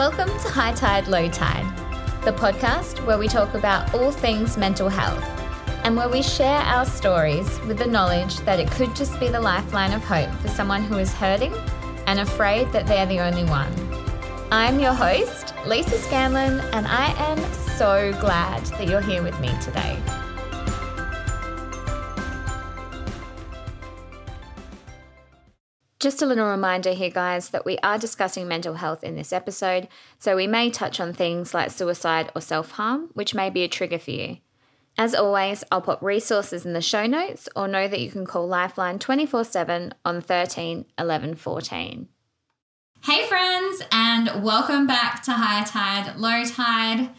Welcome to High Tide, Low Tide, the podcast where we talk about all things mental health and where we share our stories with the knowledge that it could just be the lifeline of hope for someone who is hurting and afraid that they're the only one. I'm your host, Lisa Scanlon, and I am so glad that you're here with me today. Just a little reminder here, guys, that we are discussing mental health in this episode, so we may touch on things like suicide or self harm, which may be a trigger for you. As always, I'll put resources in the show notes or know that you can call Lifeline 24 7 on 13 11 14. Hey, friends, and welcome back to High Tide, Low Tide.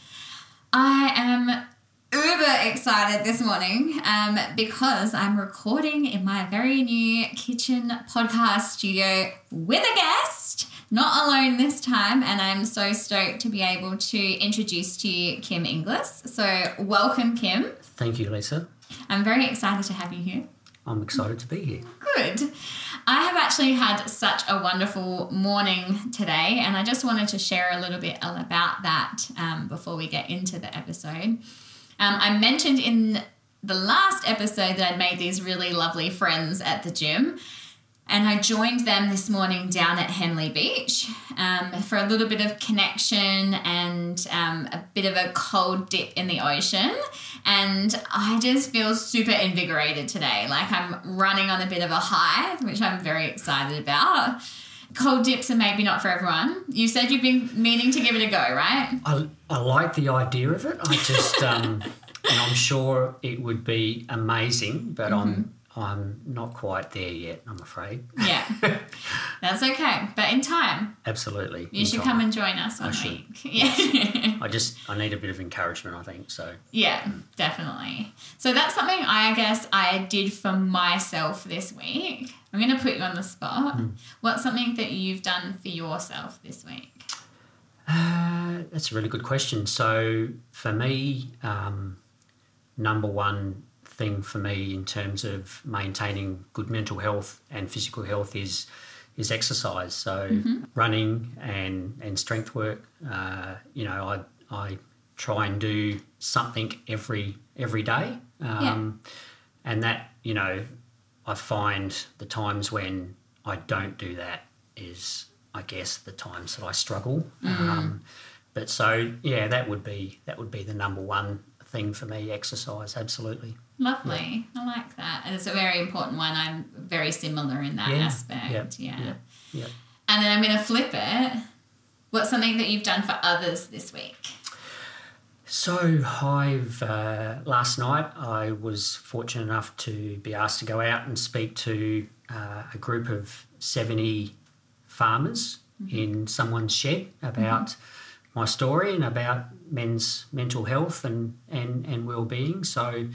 I am uber excited this morning um, because I'm recording in my very new kitchen podcast studio with a guest, not alone this time, and I'm so stoked to be able to introduce to you Kym Inglis. So, welcome, Kym. Thank you, Lisa. I'm very excited to have you here. I'm excited to be here. Good. I have actually had such a wonderful morning today, and I just wanted to share a little bit about that um, before we get into the episode. Um, I mentioned in the last episode that I'd made these really lovely friends at the gym. And I joined them this morning down at Henley Beach um, for a little bit of connection and um, a bit of a cold dip in the ocean. And I just feel super invigorated today. Like I'm running on a bit of a high, which I'm very excited about. Cold dips are maybe not for everyone. You said you've been meaning to give it a go, right? I, I like the idea of it. I just, um, and I'm sure it would be amazing, but Mm-hmm. I'm I'm not quite there yet. I'm afraid. Yeah, that's okay. But in time, Absolutely. you should time. come and join us one should. week. Yeah. I just I need a bit of encouragement. I think so. Yeah, definitely. So that's something I guess I did for myself this week. I'm going to put you on the spot. Hmm. What's something that you've done for yourself this week? Uh, that's a really good question. So for me, um, number one thing for me in terms of maintaining good mental health and physical health is is exercise. So running and and strength work. Uh, you know, I I try and do something every every day, um, and that you know, I find the times when I don't do that is I guess the times that I struggle. Um, but so yeah, that would be that would be the number one thing for me. Exercise, absolutely. Lovely. I like that. And it's a very important one. I'm very similar in that Yeah, aspect. yeah, yeah. yeah, yeah. And then I'm going to flip it. What's something that you've done for others this week? So I've uh, last night I was fortunate enough to be asked to go out and speak to uh, a group of seventy farmers in someone's shed about my story and about men's mental health and and and well being. So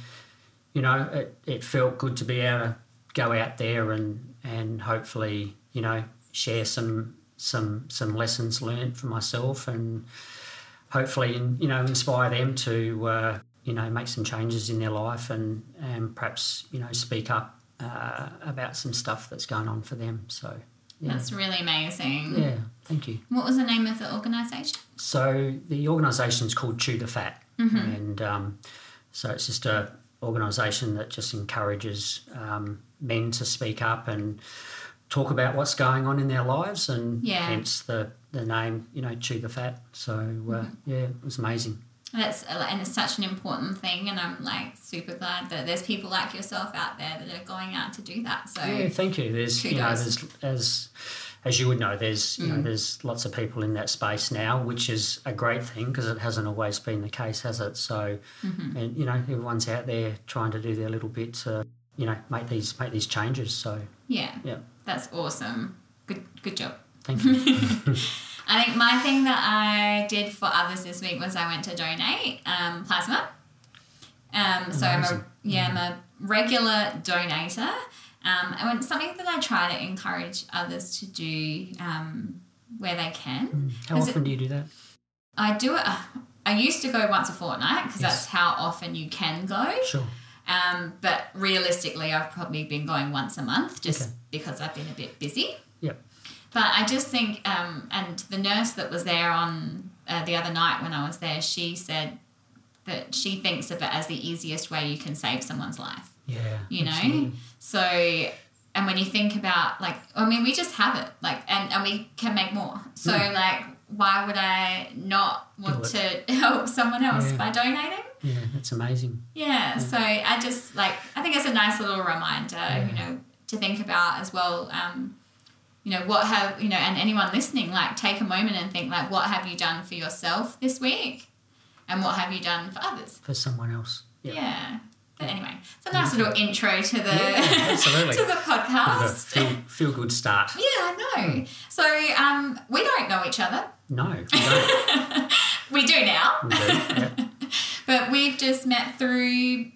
you know it, it felt good to be able to go out there and and hopefully you know share some some some lessons learned for myself and hopefully you know inspire them to uh, you know make some changes in their life and and perhaps you know speak up uh, about some stuff that's going on for them so yeah That's really amazing. yeah thank you What was the name of the organisation? so the organisation is called chew the fat and um, so it's just a organisation that just encourages um, men to speak up and talk about what's going on in their lives and Yeah. hence the the name you know chew the fat so uh, yeah it was amazing That's and it's such an important thing, and I'm like super glad that there's people like yourself out there that are going out to do that. So Yeah, thank you. There's you know Kudos. there's as as you would know there's you know there's lots of people in that space now, which is a great thing because it hasn't always been the case, has it? So and you know everyone's out there trying to do their little bit to you know make these make these changes. So yeah, yeah, that's awesome. Good, good job. thank you. I think my thing that I did for others this week was I went to donate um, plasma. Um, so I'm a yeah, I'm a regular donator. Um, and something that I try to encourage others to do um, where they can. How Is it- often do you do that? I do it. uh, I used to go once a fortnight because Yes. that's how often you can go. Sure. Um, but realistically, I've probably been going once a month just Okay. because I've been a bit busy. Yep. But I just think, um, and the nurse that was there on uh, the other night when I was there, she said that she thinks of it as the easiest way you can save someone's life. Yeah. You know? absolutely. So, and when you think about, like, I mean, we just have it, like, and, and we can make more. So, Mm. like, why would I not want to help someone else Yeah. by donating? Yeah, that's amazing. Yeah, so I just like I think it's a nice little reminder, you know, to think about as well. Um, you know, what have you know, and anyone listening, like take a moment and think like, what have you done for yourself this week, and what have you done for others? For someone else. Yeah. Yeah. But anyway, it's a nice little intro to the Yeah, to the podcast. feel, feel good start. Yeah, I know. So um, we don't know each other. No, we don't. We do now, We do. Yeah, but we've just met through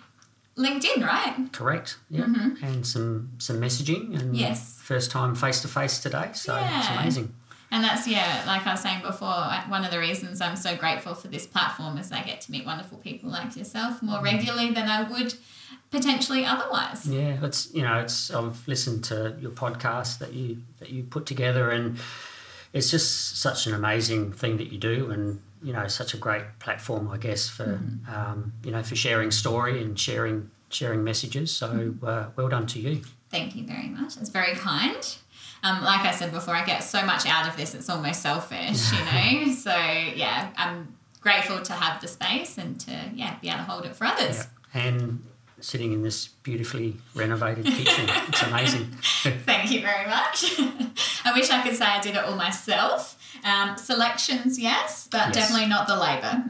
LinkedIn, right? correct. Yeah. And some some messaging and Mm-hmm. Yes. first time face to face today. So it's amazing. And that's, yeah, like I was saying before, one of the reasons I'm so grateful for this platform is I get to meet wonderful people like yourself more regularly than I would potentially otherwise. Yeah, it's you know, it's I've listened to your podcast that you that you put together, and it's just such an amazing thing that you do, and you know, such a great platform, I guess, for um, you know, for sharing story and sharing sharing messages. So uh, well done to you. Thank you very much. It's very kind. Um, like I said before, I get so much out of this, it's almost selfish, you know? so, yeah, I'm grateful to have the space and to, yeah, be able to hold it for others. Yeah. And sitting in this beautifully renovated kitchen, it's amazing. Thank you very much. I wish I could say I did it all myself. Um, selections, yes, but Yes. definitely not the labour.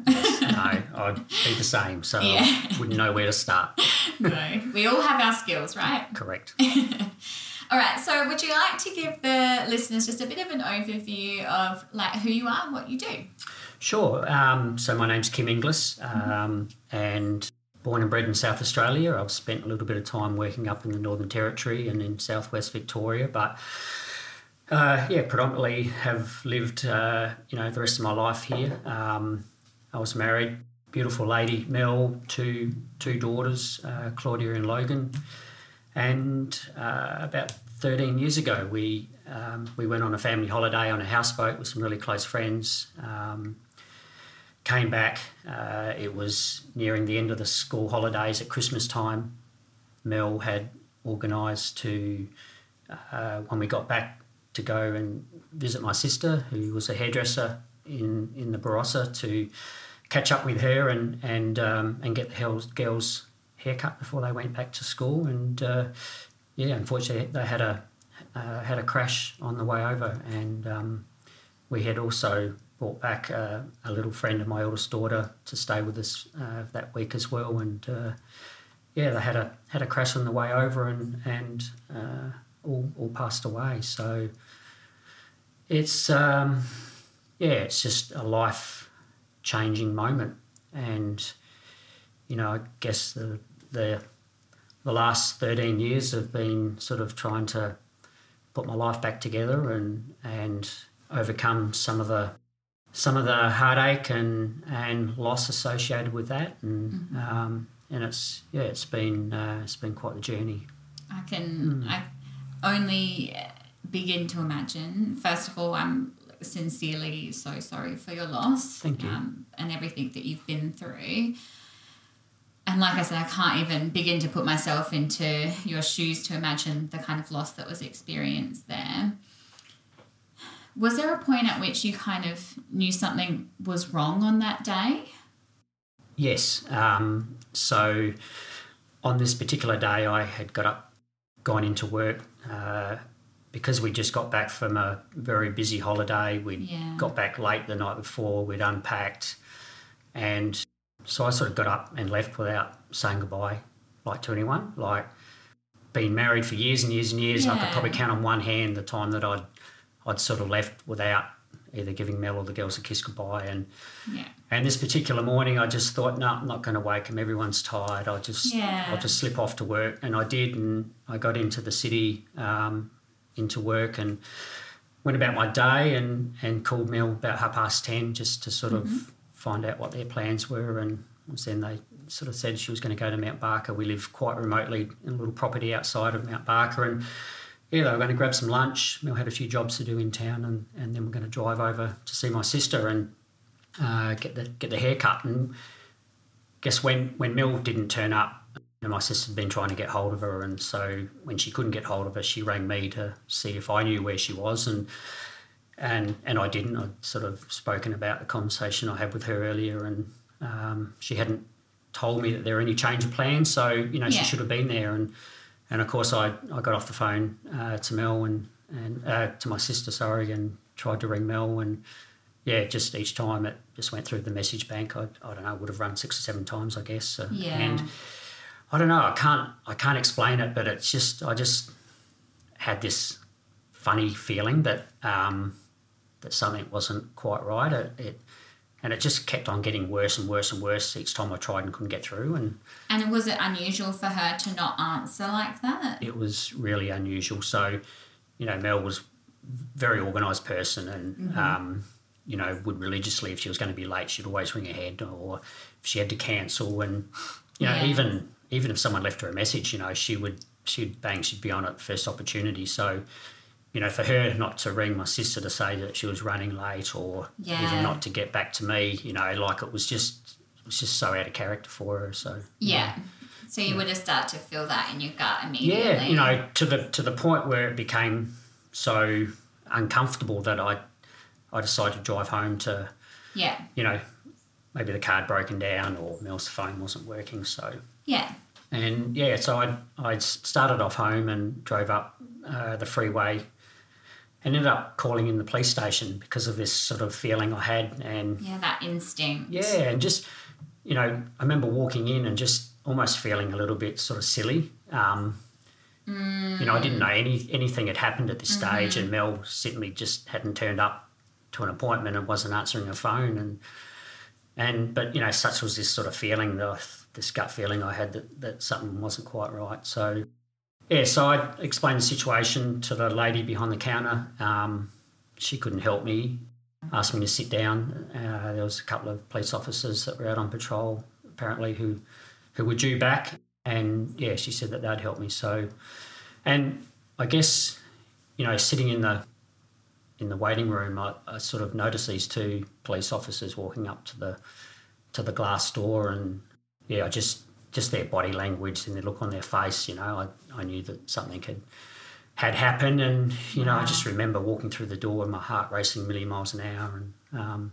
no, I'd be the same, so Yeah. I wouldn't know where to start. no, we all have our skills, right? Correct. All right. So, would you like to give the listeners just a bit of an overview of like who you are and what you do? Sure. Um, so my name's Kym Inglis, um, and born and bred in South Australia. I've spent a little bit of time working up in the Northern Territory and in Southwest Victoria, but uh, yeah, predominantly have lived uh, you know the rest of my life here. Um, I was married, beautiful lady Mel, two two daughters, uh, Claudia and Logan, and uh, about 13 years ago we um, we went on a family holiday on a houseboat with some really close friends. Um, came back. Uh, it was nearing the end of the school holidays at Christmas time. Mel had organised to, uh, when we got back, to go and visit my sister, who was a hairdresser in, in the Barossa, to catch up with her and and um, and get the girls' haircut before they went back to school. And uh, yeah, unfortunately, they had a uh, had a crash on the way over, and um, we had also brought back uh, a little friend of my eldest daughter to stay with us uh, that week as well. And uh, yeah, they had a had a crash on the way over, and and all all passed away. So it's um, yeah, it's just a life changing moment, and you know, I guess the the the last 13 years have been sort of trying to put my life back together and and overcome some of the some of the heartache and and loss associated with that and um, and it's yeah it's been uh, it's been quite the journey I can I only begin to imagine. First of all, I'm sincerely so sorry for your loss. Thank you. Um, and everything that you've been through. And like I said, I can't even begin to put myself into your shoes to imagine the kind of loss that was experienced there. Was there a point at which you kind of knew something was wrong on that day? Yes. Um, so on this particular day, I had got up, gone into work uh, because we just got back from a very busy holiday. We Yeah. got back late the night before. We'd unpacked, and so I sort of got up and left without saying goodbye, like to anyone. Like been married for years and years and years. and I could probably count on one hand the time that I'd I'd sort of left without either giving Mel or the girls a kiss goodbye and. Yeah. And this particular morning, I just thought, no, I'm not going to wake them. Everyone's tired. I'll just, Yeah. I'll just slip off to work. And I did, and I got into the city, um, into work, and went about my day, and and called Mel about half past ten just to sort of find out what their plans were. And then they sort of said she was going to go to Mount Barker. We live quite remotely in a little property outside of Mount Barker, and yeah, they were going to grab some lunch. Mel had a few jobs to do in town, and, and then we're going to drive over to see my sister and uh, get the get the haircut. And guess when when Mel didn't turn up, you know, my sister'd been trying to get hold of her, and so when she couldn't get hold of her, she rang me to see if I knew where she was, and and and I didn't. I'd sort of spoken about the conversation I had with her earlier, and um, she hadn't told me that there were any change of plans. So you know, Yeah. she should have been there, and and of course I, I got off the phone uh, to Mel and and uh, to my sister, sorry, and tried to ring Mel and yeah, just each time it just went through the message bank. I, I don't know, would have run six or seven times, I guess. So, Yeah. And I don't know, I can't I can't explain it, but it's just I just had this funny feeling that um, that something wasn't quite right. It, it and it just kept on getting worse and worse and worse each time I tried and couldn't get through. And And was it unusual for her to not answer like that? it was really unusual. So, you know, Mel was very organised person, and um, you know, would religiously if she was going to be late, she'd always ring ahead, or if she had to cancel, and you know, Yeah. even even if someone left her a message, you know, she would she'd bang, she'd be on it first opportunity. So. You know, for her not to ring my sister to say that she was running late, or Yeah. even not to get back to me, you know, like it was just it was just so out of character for her. So Yeah. So you would have started to feel that in your gut immediately. yeah, you know, to the to the point where it became so uncomfortable that I I decided to drive home to, Yeah. you know, maybe the card broken down or Mel's phone wasn't working. So Yeah. and yeah, so I I started off home and drove up uh, the freeway. And Ended up calling in the police station because of this sort of feeling I had, and Yeah, that instinct. yeah, and just you know, I remember walking in and just almost feeling a little bit sort of silly. Um, You know, I didn't know any anything had happened at this stage, and Mel simply just hadn't turned up to an appointment and wasn't answering her phone, and and but you know, such was this sort of feeling, the this gut feeling I had that that something wasn't quite right. So yeah, so I explained the situation to the lady behind the counter. Um, she couldn't help me asked me to sit down. Uh, there was a couple of police officers that were out on patrol, apparently, who who were due back, and yeah, she said that they'd help me. So, and I guess you know, sitting in the in the waiting room, I, I sort of noticed these two police officers walking up to the to the glass door, and yeah, I just just their body language and the look on their face, you know, I, I knew that something had had happened, and you know, I just remember walking through the door and my heart racing a million miles an hour, and um,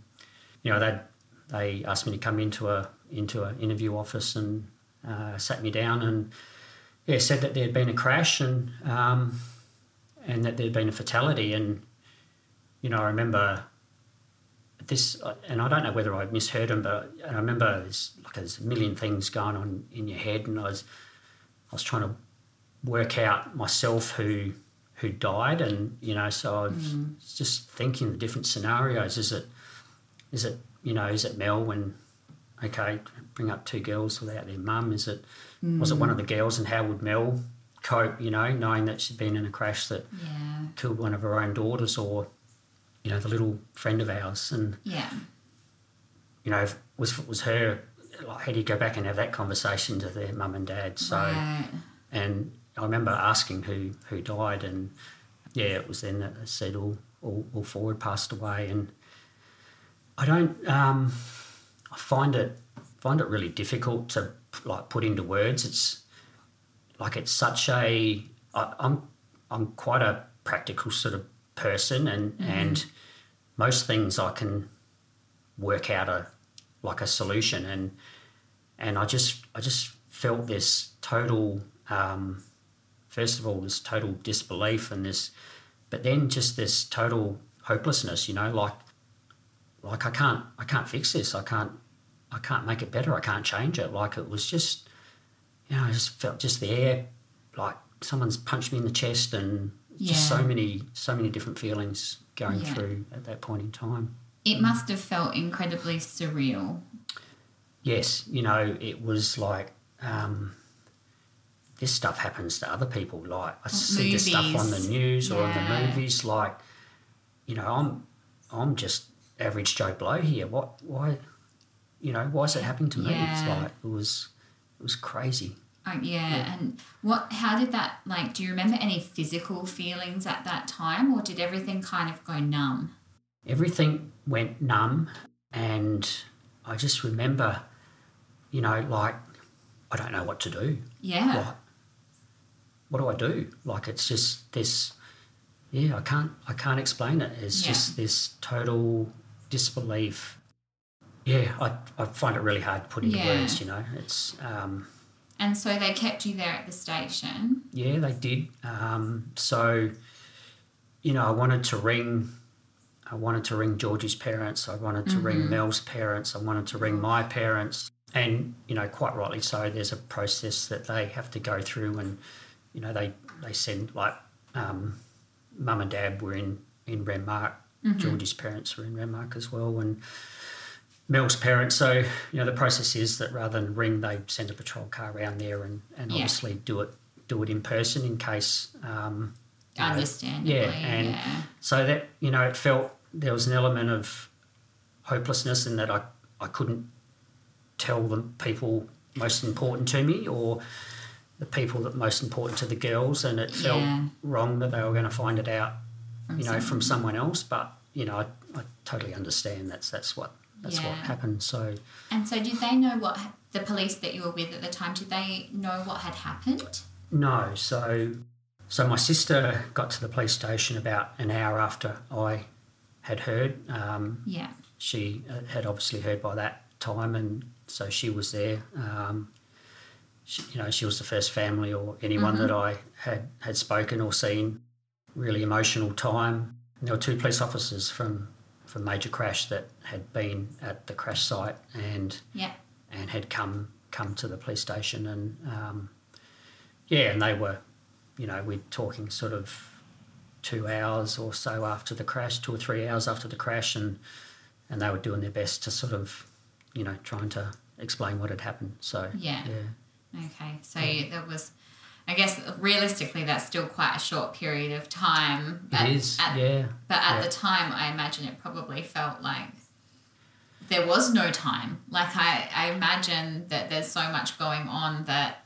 you know, they they asked me to come into a into an interview office and uh, sat me down and yeah, said that there had been a crash and um, and that there had been a fatality, and you know, I remember this, uh, and I don't know whether I misheard him, but I remember there's like there's a million things going on in your head, and I was I was trying to work out myself who who died, and you know, so I was mm. just thinking the different scenarios. Is it is it you know is it Mel when okay bring up two girls without their mum? Is it was it one of the mm. girls, and how would Mel cope? You know, knowing that she'd been in a crash that Yeah. killed one of her own daughters, or you know the little friend of ours, and Yeah. you know was was her like how do you go back and have that conversation to their mum and dad? So right. and I remember asking who who died, and yeah, it was then that they said all all, all four had passed away, and I don't. Um, I find it find it really difficult to like put into words. It's like it's such a. I, I'm I'm quite a practical sort of person, and and most things I can work out a like a solution, and and I just I just felt this total. Um, first of all, this total disbelief and this, but then just this total hopelessness. You know, like like I can't I can't fix this. I can't I can't make it better. I can't change it. Like it was just, you know, I just felt just the air, like someone's punched me in the chest, and just so many so many different feelings going Yeah. through at that point in time. It must have felt incredibly surreal. Yes, you know, it was like. Um, this stuff happens to other people. Like I see this stuff on the news or in the movies. Like, you know, I'm I'm just average Joe Blow here. What? Why? You know, why is it happening to me? It's like it was it was crazy. Oh, yeah. And what? How did that? Like, do you remember any physical feelings at that time, or did everything kind of go numb? everything went numb and I just remember, you know, like I don't know what to do. Yeah. Like, what do I do? Like it's just this yeah, I can't I can't explain it. It's Yeah. just this total disbelief. Yeah, I, I find it really hard to put into Yeah. words, you know. It's um And so they kept you there at the station. Yeah, they did. Um, so, you know, I wanted to ring. I wanted to ring Georgie's parents. I wanted to ring Mel's parents. I wanted to ring my parents, and you know, quite rightly so. There's a process that they have to go through, and you know, they they send like um, mum and dad were in in Renmark. Georgie's parents were in Renmark as well, and Mel's parents. So, you know, the process is that rather than ring, they send a patrol car around there and, and Yeah. obviously do it do it in person in case. Um, know, Understandably. yeah, and yeah. so that you know, it felt there was an element of hopelessness in that I I couldn't tell the people most important to me or the people that most important to the girls, and it felt Yeah. wrong that they were going to find it out From you know, from someone. someone else. But you know, I, I totally understand that's that's what that's what happened. So And so, did they know what the police that you were with at the time? Did they know what had happened? no, so so my sister got to the police station about an hour after I had heard. Um, Yeah. she uh, had obviously heard by that time, and so she was there. Um, she, you know, she was the first family or anyone that I had had spoken or seen. Really emotional time. And there were two police officers from from Major Crash that had been at the crash site and Yeah. and had come come to the police station and um, yeah, and they were, you know, we're talking sort of two hours or so after the crash, two or three hours after the crash, and and they were doing their best to sort of, you know, trying to explain what had happened. So Yeah. yeah, Okay. So yeah. that was, I guess, realistically, that's still quite a short period of time. But it is. At, yeah, But at Yeah. the time, I imagine it probably felt like there was no time. Like I, I imagine that there's so much going on that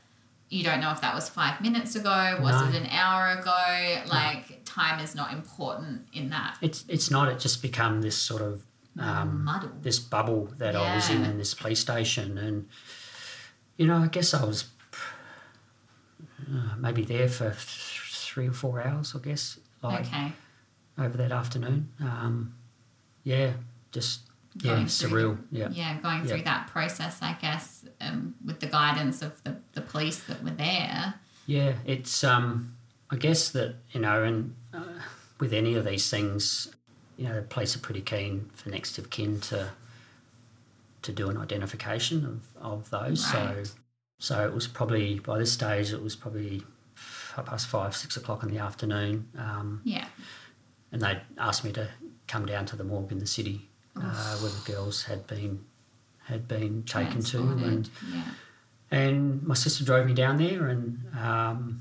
you don't know if that was five minutes ago, was No. it an hour ago? Like time is not important in that it's it's not. It just become this sort of um, muddle. this bubble that I was in in this police station, and you know, I guess I was uh, maybe there for th- three or four hours. I guess like okay. over that afternoon. Um, yeah, just yeah, Going through surreal. the- Yeah, yeah, going through Yeah. that process, I guess, um, with the guidance of the, the police that were there. yeah. It's um, I guess that you know, and uh, with any of these things, you know, the police are pretty keen for next of kin to to do an identification of, of those. Right. So so it was probably by this stage it was probably half past five, six o'clock in the afternoon. Um, Yeah. and they asked me to come down to the morgue in the city uh, where the girls had been had been taken to, and yeah. and my sister drove me down there, and um,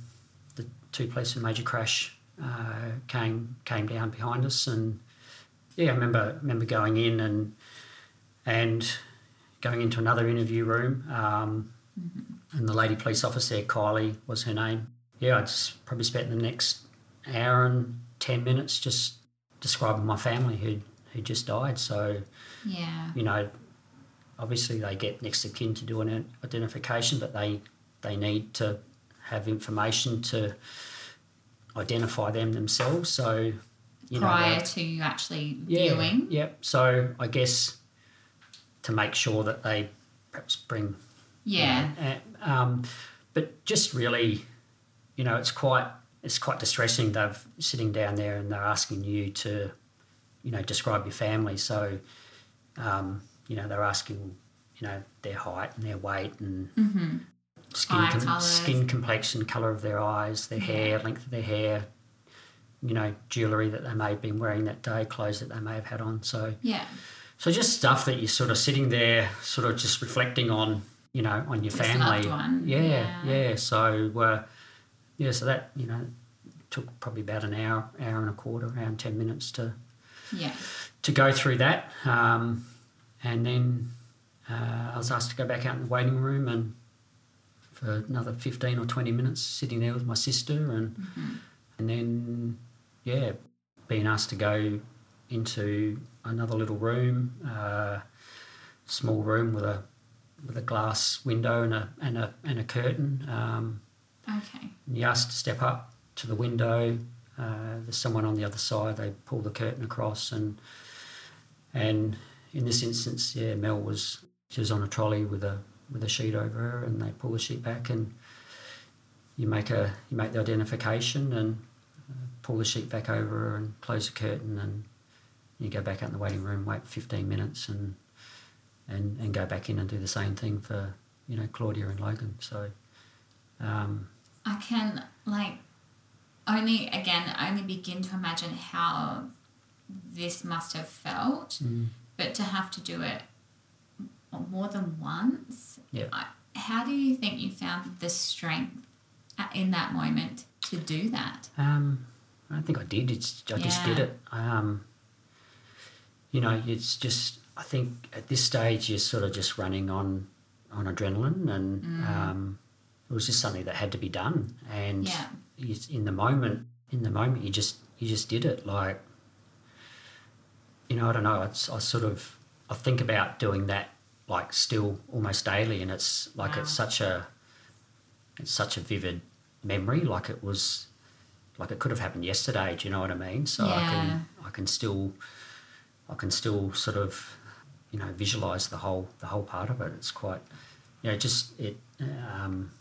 the two police from Major Crash uh, came came down behind us, and yeah, I remember remember going in and and going into another interview room, um, Mm-hmm. and the lady police officer Kylie was her name. Yeah, I just probably spent the next hour and ten minutes just describing my family who who just died. So Yeah. you know, obviously they get next of kin to do an identification, but they they need to have information to identify them themselves. So, you Prior know, to actually yeah, viewing. Yep. So I guess to make sure that they perhaps bring Yeah. uh, um, but just really, you know, it's quite it's quite distressing. They're sitting down there and they're asking you to, you know, describe your family. So, um, you know, they're asking, you know, their height and their weight and skin com- skin complexion, color of their eyes, their hair, length of their hair. You know, jewelry that they may have been wearing that day, clothes that they may have had on. So, Yeah. so just stuff that you're sort of sitting there, sort of just reflecting on, you know, on your family. Yeah, yeah. yeah. So, uh, yeah, so that you know took probably about an hour, hour and a quarter, around ten minutes to Yeah. to go through that, um, and then uh, I was asked to go back out in the waiting room and for another 15 or 20 minutes sitting there with my sister and and then yeah being asked to go into another little room uh, small room with a with a glass window and a and a and a curtain. Um, Okay. you asked to step up to the window. Uh, there's someone on the other side. They pull the curtain across and and in this instance yeah Mel was she was on a trolley with a with a sheet over her and they pull the sheet back and you make a you make the identification and uh, pull the sheet back over her and close the curtain and you go back out in the waiting room wait 15 minutes and and and go back in and do the same thing for you know Claudia and Logan so um, I can like only again only begin to imagine how this must have felt, mm, but to have to do it more than once. Yeah. I, how do you think you found the strength in that moment to do that? Um, I don't think I did. It's I just did it. Um, you know, it's just I think at this stage you're sort of just running on on adrenaline, and Mm. um, it was just something that had to be done. And Yeah. you, in the moment, in the moment, you just you just did it. Like, you know, I don't know. It's I sort of I think about doing that like still almost daily, and it's like Wow. it's such a it's such a vivid memory. Like it was like it could have happened yesterday. Do you know what I mean? So I can I can still I can still sort of you know visualize the whole the whole part of it. It's quite you know just it um,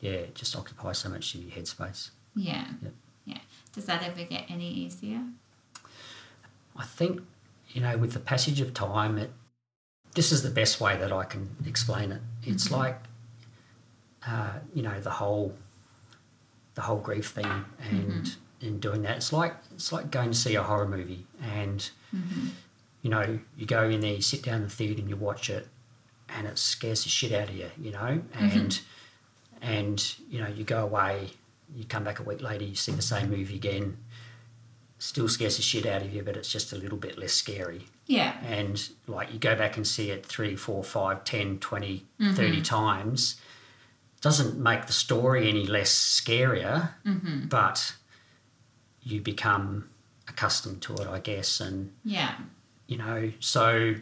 yeah it just occupies so much of your headspace. Yeah. Yep. Yeah. Does that ever get any easier? I think you know with the passage of time it this is the best way that I can explain it. It's like uh, you know the whole the whole grief thing and and doing that. It's like it's like going to see a horror movie and you know you go in there, you sit down in the theatre and you watch it, and it scares the shit out of you. You know mm-hmm. and and you know you go away, you come back a week later, you see the same movie again. Still scares the shit out of you, but it's just a little bit less scary Yeah. and like you go back and see it three, four, five, 10, 20, mm-hmm. 30 times, doesn't make the story any less scarier, mm-hmm. but you become accustomed to it, I guess. And, Yeah. You know, so,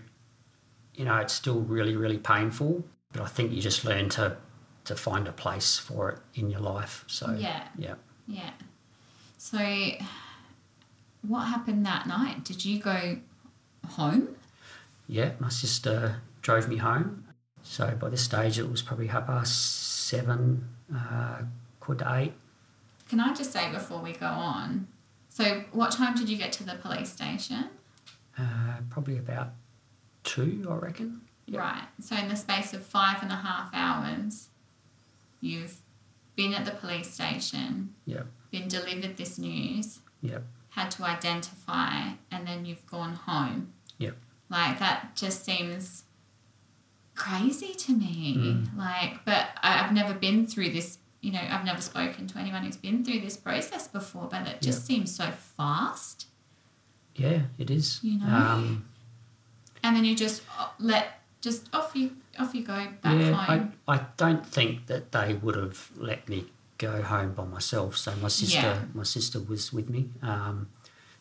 you know, it's still really, really painful, but I think you just learn to, to find a place for it in your life. So, Yeah. yeah. Yeah. So, what happened that night? Did you go home? Yeah, my sister drove me home. So by this stage, it was probably half past seven, uh, quarter to eight. Can I just say before we go on? So, what time did you get to the police station? Uh, probably about two, I reckon. Yep. Right. So, in the space of five and a half hours, you've been at the police station, Yep, been delivered this news, yep, had to identify, and then you've gone home. yep. Like that just seems crazy to me. Mm. Like, but I've never been through this. You know, I've never spoken to anyone who's been through this process before, but it just seems so fast. Yeah, it is. You know? Um, And then you just uh, let just off you off you go back yeah, home. I, I don't think that they would have let me go home by myself. So my sister, Yeah. my sister was with me, um,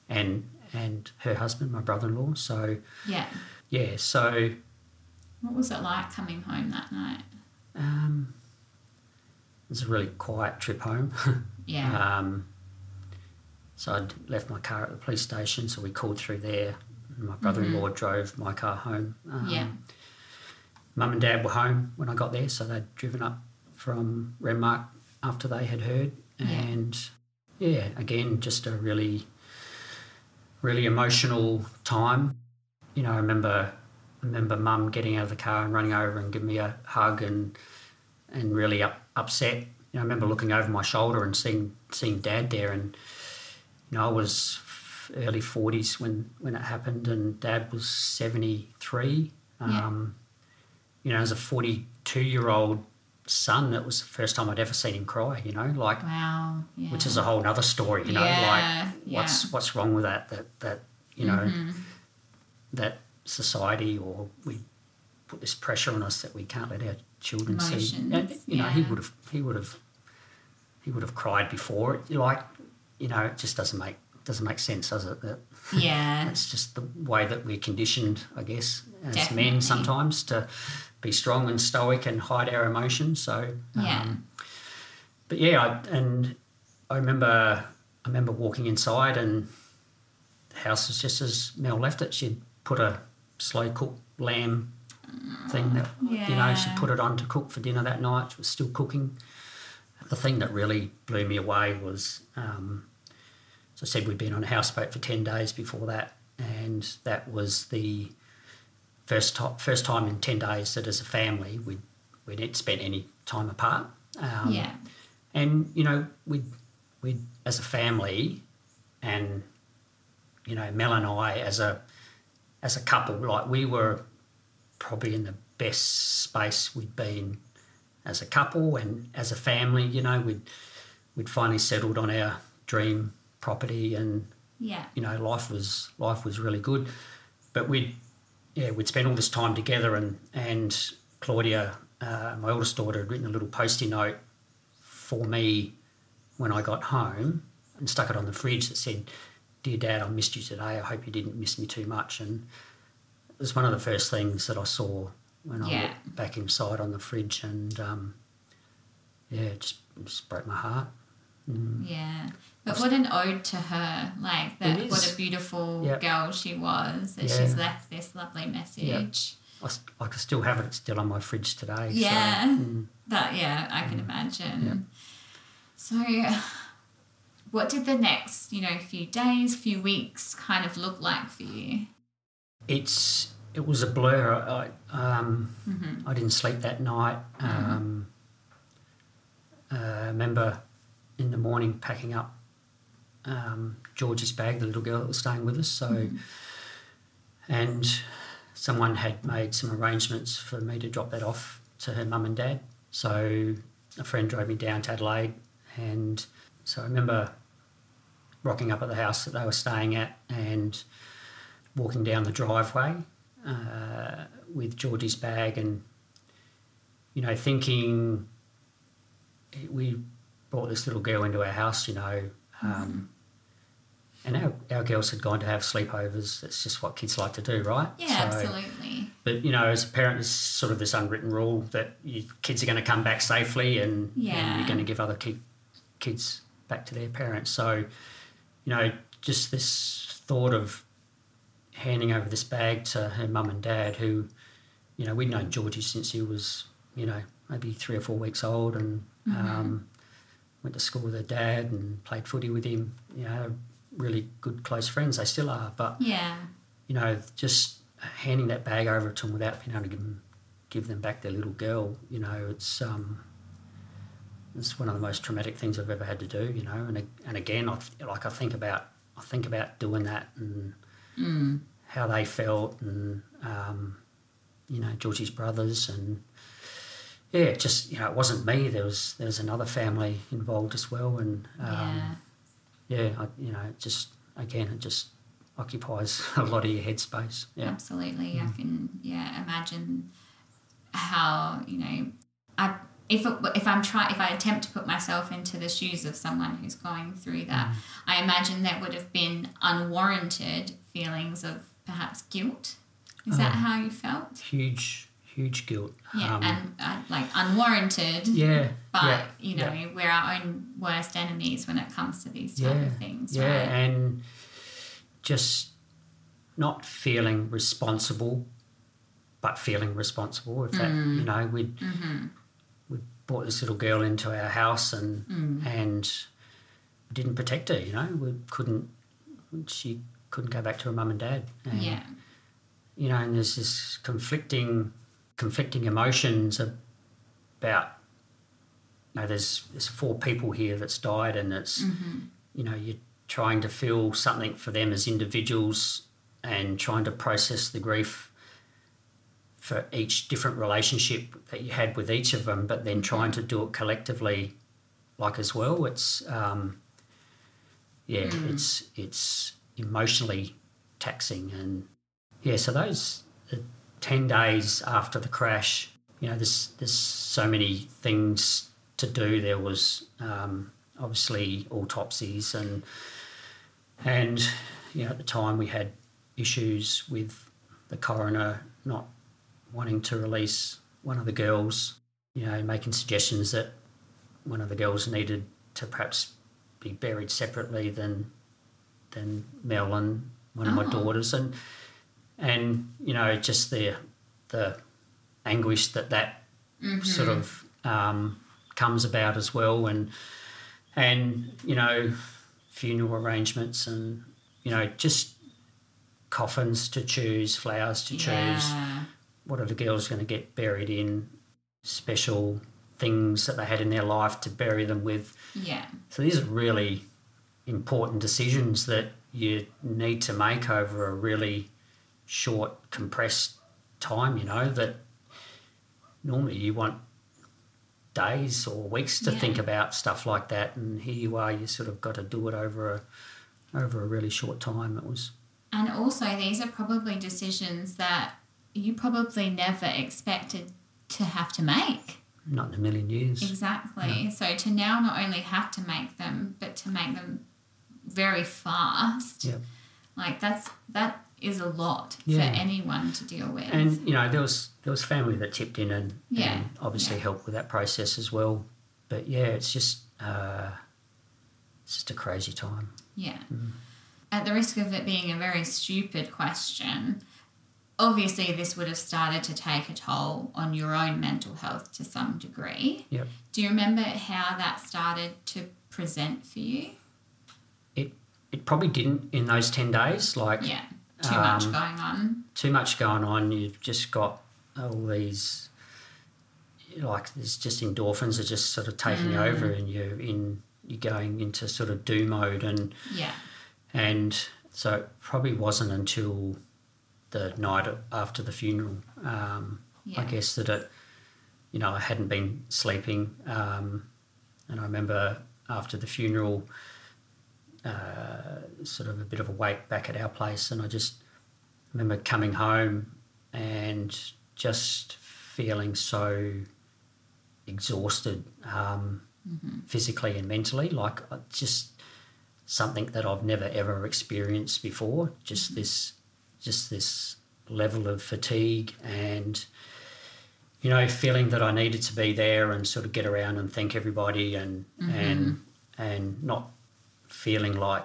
and and her husband, my brother-in-law. So yeah. yeah, so What was it like coming home that night? um, it was a really quiet trip home. Yeah. Um, so I'd left my car at the police station, so we called through there. My brother-in-law drove my car home. Um, Mm-hmm. Yeah. Mum and Dad were home when I got there, so they'd driven up from Renmark after they had heard, Yeah. and yeah, again, just a really, really emotional time. You know, I remember, I remember Mum getting out of the car and running over and giving me a hug and and really up, upset. You know, I remember looking over my shoulder and seeing seeing Dad there, and you know, I was early forties when when it happened, and Dad was seventy three. Yeah. Um, you know, as a forty two year old son, it was the first time I'd ever seen him cry. You know, like wow. Yeah. which is a whole other story. You know, Yeah, like what's what's wrong with that? That that you know Mhm. that society or we put this pressure on us that we can't let our children see. And, you know, he would have he would have he would have cried before it. Like, you know, it just doesn't make doesn't make sense, does it? That Yeah. it's just the way that we're conditioned, I guess, as Definitely. men sometimes to be strong and stoic and hide our emotions. So Yeah. um, but yeah, I, and I remember I remember walking inside and the house was just as Mel left it. She'd put a slow cooked lamb thing that you know she Yeah. put it on to cook for dinner that night. She was still cooking. The thing that really blew me away was, um, as I said, we'd been on a houseboat for ten days before that, and that was the first time first time in ten days that as a family we'd we'd spent any time apart. Um, yeah. and you know we we as a family and you know Mel and I as a as a couple like we were probably in the best space we'd been as a couple and as a family you know we'd we'd finally settled on our dream property and Yeah. you know life was life was really good but we'd yeah we'd spend all this time together and and Claudia uh, my oldest daughter had written a little post-it note for me when I got home and stuck it on the fridge that said dear dad I missed you today I hope you didn't miss me too much and it was one of the first things that I saw when I Yeah. looked back inside on the fridge and um, yeah it just, it just broke my heart Yeah. But what an ode to her. Like that what a beautiful Yep. girl she was. That Yeah. she's left this lovely message. I, can still have it it's still on my fridge today so, Yeah. mm. That yeah, I can imagine. Yeah. So what did the next, you know, few days, few weeks kind of look like for you? it's it was a blur. I um, Mm-hmm. I didn't sleep that night. Um, uh, I remember in the morning packing up um, Georgie's bag, the little girl that was staying with us. So, and someone had made some arrangements for me to drop that off to her mum and dad. So a friend drove me down to Adelaide, and so I remember rocking up at the house that they were staying at and walking down the driveway uh, with Georgie's bag and, you know, thinking we brought this little girl into our house, you know, um, and our, our girls had gone to have sleepovers. It's just what kids like to do, right? Yeah, So- absolutely. But, you know, as a parent, there's sort of this unwritten rule that you, kids are going to come back safely and, and you're going to give other ki- kids back to their parents. So, you know, just this thought of handing over this bag to her mum and dad, who, you know, we'd known Georgie since he was, you know, maybe three or four weeks old and um, went to school with her dad and played footy with him. You know, really good close friends. They still are. But, Yeah. you know, just handing that bag over to them without being able to give them, give them back their little girl, you know, it's um, it's one of the most traumatic things I've ever had to do, you know. And and again, I like I think about I think about doing that and Mm. how they felt, and um, you know, Georgie's brothers, and yeah, just you know, it wasn't me. There was there was another family involved as well, and um, yeah. Yeah, I, you know, it just again, it just occupies a lot of your headspace. Yeah. Absolutely. Mm. I can yeah imagine how you know I if it, if I'm try if I attempt to put myself into the shoes of someone who's going through that, Mm. I imagine there would have been unwarranted feelings of perhaps guilt. Is that Oh. how you felt? Huge, huge guilt. Yeah, Um, and uh, like unwarranted. yeah, But yeah, you know, yeah. we're our own worst enemies when it comes to these type Yeah, of things, yeah, right? and just not feeling responsible, but feeling responsible. If that, Mm. you know, we'd Mm-hmm. we brought this little girl into our house and Mm. and didn't protect her. You know, we couldn't. She couldn't go back to her mum and dad. And, Yeah. you know, and there's this conflicting, conflicting emotions about, you know, there's there's four people here that's died, and it's, Mm-hmm. you know, you're trying to feel something for them as individuals, and trying to process the grief for each different relationship that you had with each of them, but then trying to do it collectively, like as well. It's, um, yeah, Mm. it's it's emotionally taxing and yeah, so those 10 days after the crash, you know, there's there's so many things to do. There was um, obviously autopsies and and you know at the time we had issues with the coroner not wanting to release one of the girls, you know, making suggestions that one of the girls needed to perhaps be buried separately than than Mel and one of my Oh. daughters, and and you know just the the anguish that that sort of um, comes about as well, and and you know funeral arrangements and you know just coffins to choose, flowers to choose Yeah. what are the girls going to get buried in, special things that they had in their life to bury them with. Yeah. So these are really important decisions that you need to make over a really short, compressed time, you know, that normally you want days or weeks to Yeah. think about stuff like that and here you are you sort of got to do it over a over a really short time it was And also, these are probably decisions that you probably never expected to have to make. not in a million years Exactly. So to now not only have to make them, but to make them very fast. Yeah. Like that's that is a lot Yeah. for anyone to deal with. and you know there was there was family that tipped in and, Yeah, and obviously yeah. helped with that process as well but yeah it's just uh, it's just a crazy time yeah. Mm. At the risk of it being a very stupid question, obviously this would have started to take a toll on your own mental health to some degree. Yep. Do you remember how that started to present for you? it it probably didn't in those 10 days like Yeah. Too much Um, going on. too much going on you've just got all these like there's just endorphins are just sort of taking Mm. over and you're in you're going into sort of do mode and Yeah. and so it probably wasn't until the night after the funeral um, Yeah. I guess that it, you know, I hadn't been sleeping, um, and I remember after the funeral, uh, sort of a bit of a wake back at our place, and I just remember coming home and just feeling so exhausted, um, physically and mentally, like just something that I've never ever experienced before. Just this, just this level of fatigue and you know feeling that I needed to be there and sort of get around and thank everybody and and and not feeling like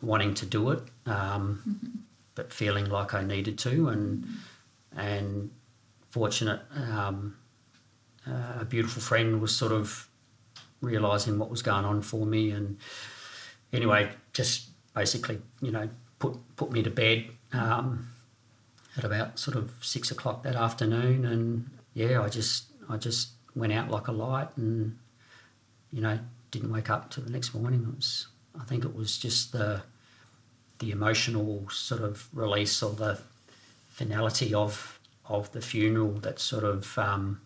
wanting to do it um, but feeling like I needed to and and fortunate um, uh, a beautiful friend was sort of realizing what was going on for me and anyway just basically you know put put me to bed um, at about sort of six o'clock that afternoon, and yeah, I just I just went out like a light, and you know didn't wake up till the next morning. It was I think it was just the the emotional sort of release or the finality of of the funeral that sort of um,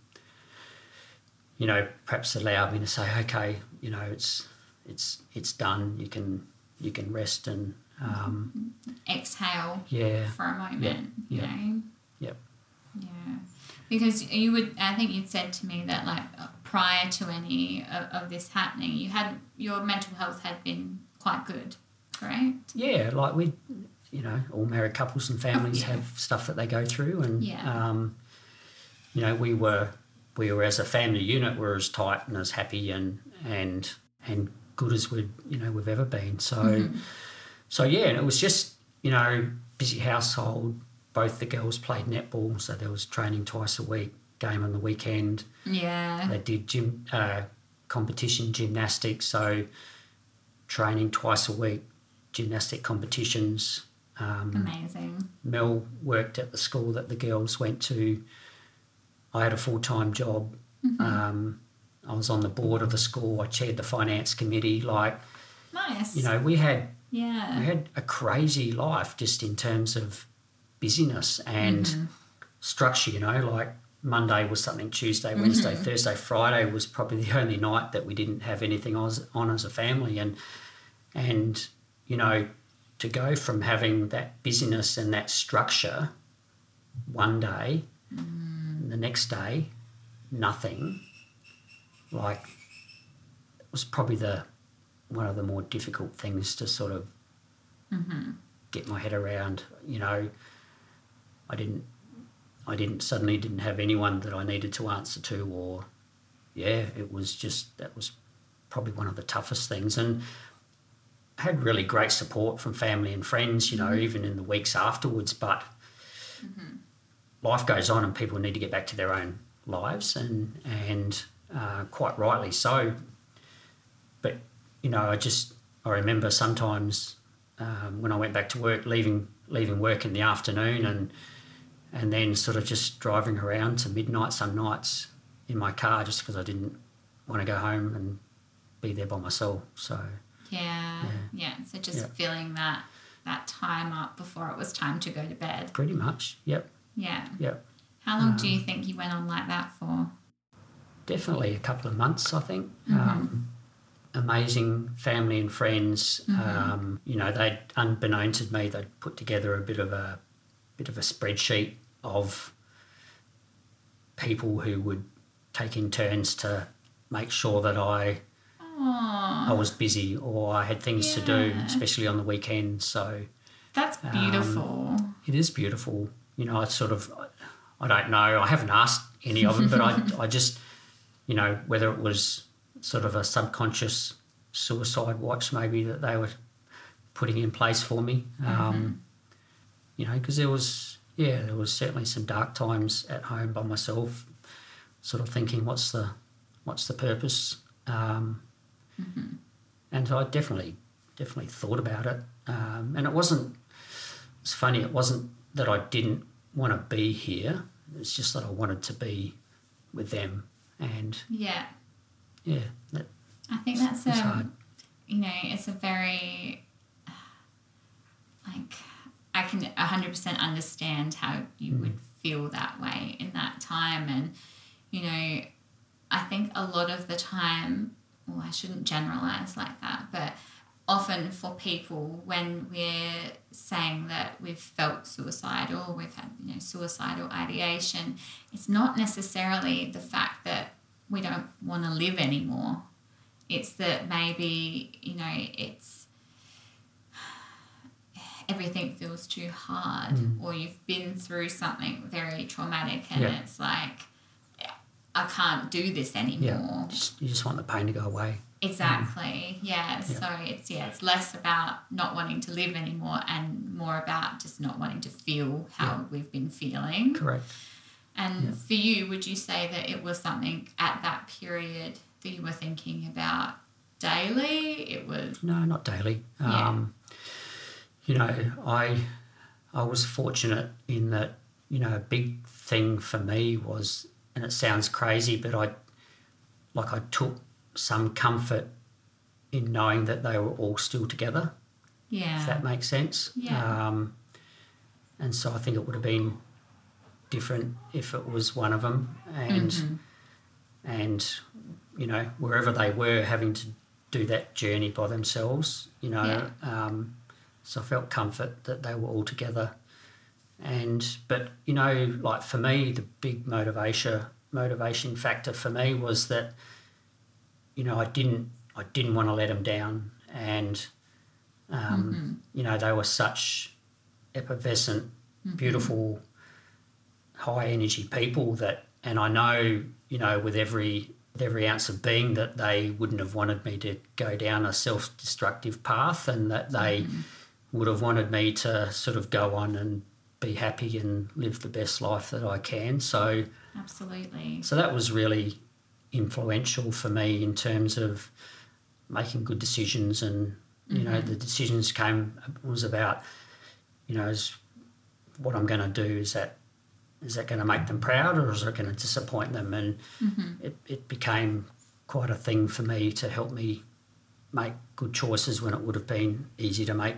you know perhaps allowed me to say, okay, you know it's it's it's done. You can you can rest and um, Exhale yeah for a moment. yeah. You know? Yep. Yeah. Because you would, I think you'd said to me that like prior to any of, of this happening, you had your mental health had been quite good, correct? yeah, like we, you know, all married couples and families yeah. have stuff that they go through, and Yeah. um, you know, we were we were as a family unit, we're as tight and as happy and and and good as we you know we've ever been. So Mm-hmm. so yeah, and it was just you know busy household. Both the girls played netball, so there was training twice a week, game on the weekend. Yeah. They did gym uh, competition gymnastics, so training twice a week, gymnastic competitions. Um, Amazing. Mel worked at the school that the girls went to. I had a full time job. Um, I was on the board of the school. I chaired the finance committee. Like Nice. you know, we had yeah, we had a crazy life just in terms of busyness and structure, you know, like Monday was something, Tuesday, mm-hmm. Wednesday, Thursday, Friday was probably the only night that we didn't have anything on, on as a family. And, and, you know, to go from having that busyness and that structure one day, mm. the next day, nothing. Like, it was probably the one of the more difficult things to sort of mm-hmm. get my head around. You know, I didn't, I didn't suddenly didn't have anyone that I needed to answer to, or yeah, it was just that was probably one of the toughest things, and I had really great support from family and friends. You know, even in the weeks afterwards, but life goes on and people need to get back to their own lives and and uh, quite rightly so. But you know I just I remember sometimes um, when I went back to work leaving leaving work in the afternoon and and then sort of just driving around to midnight some nights in my car just because I didn't want to go home and be there by myself so Yeah. Yeah. So just Yeah. filling that that time up before it was time to go to bed. pretty much yep Yeah. yep How long do Um, you think you went on like that for? definitely a couple of months, I think. Um, amazing family and friends. Um, you know, they'd unbeknown to me, they'd put together a bit of a bit of a spreadsheet of people who would take in turns to make sure that I Oh, I was busy or I had things to do, especially on the weekends. So that's um, beautiful. it is beautiful. You know, I sort of, I don't know, I haven't asked any of them, but I, I just, you know, whether it was sort of a subconscious suicide watch maybe that they were putting in place for me. Um, you know, because there was, yeah, there was certainly some dark times at home by myself, sort of thinking, what's the, what's the purpose? Um, And I definitely, definitely thought about it. Um, and it wasn't, it's funny, it wasn't that I didn't want to be here. It's just that I wanted to be with them. And yeah. yeah, that, I think that's it's hard. um, you know, it's a very like I can hundred percent understand how you Mm. would feel that way in that time, and you know, I think a lot of the time, well, I shouldn't generalize like that, but often for people when we're saying that we've felt suicidal, we've had you know suicidal ideation, it's not necessarily the fact that we don't want to live anymore. It's that maybe you know it's everything feels too hard, or you've been through something very traumatic, and Yeah. it's like I can't do this anymore. yeah, just, you just want the pain to go away. Exactly. Yeah. So it's yeah, it's less about not wanting to live anymore and more about just not wanting to feel how we've been feeling. Correct. And for you, would you say that it was something at that period that you were thinking about daily? It was No, not daily. Yeah. Um, you know, I I was fortunate in that you know a big thing for me was, and it sounds crazy, but I like I took some comfort in knowing that they were all still together. Yeah, if that makes sense. Yeah. Um, and so I think it would have been different if it was one of them, and Mm-hmm. and you know wherever they were having to do that journey by themselves, you know. Um, so I felt comfort that they were all together, and but you know, like for me, the big motivation motivation factor for me was that you know I didn't I didn't want to let them down, and um, mm-hmm. you know they were such effervescent, mm-hmm. beautiful, high energy people that, and I know you know with every with every ounce of being that they wouldn't have wanted me to go down a self destructive path, and that they mm-hmm. Would have wanted me to sort of go on and be happy and live the best life that I can. So. Absolutely. So that was really influential for me in terms of making good decisions, and you know mm-hmm. the decisions came was about you know is what I'm going to do is that is that going to make them proud or is it going to disappoint them, and mm-hmm. it it became quite a thing for me to help me make good choices when it would have been easy to make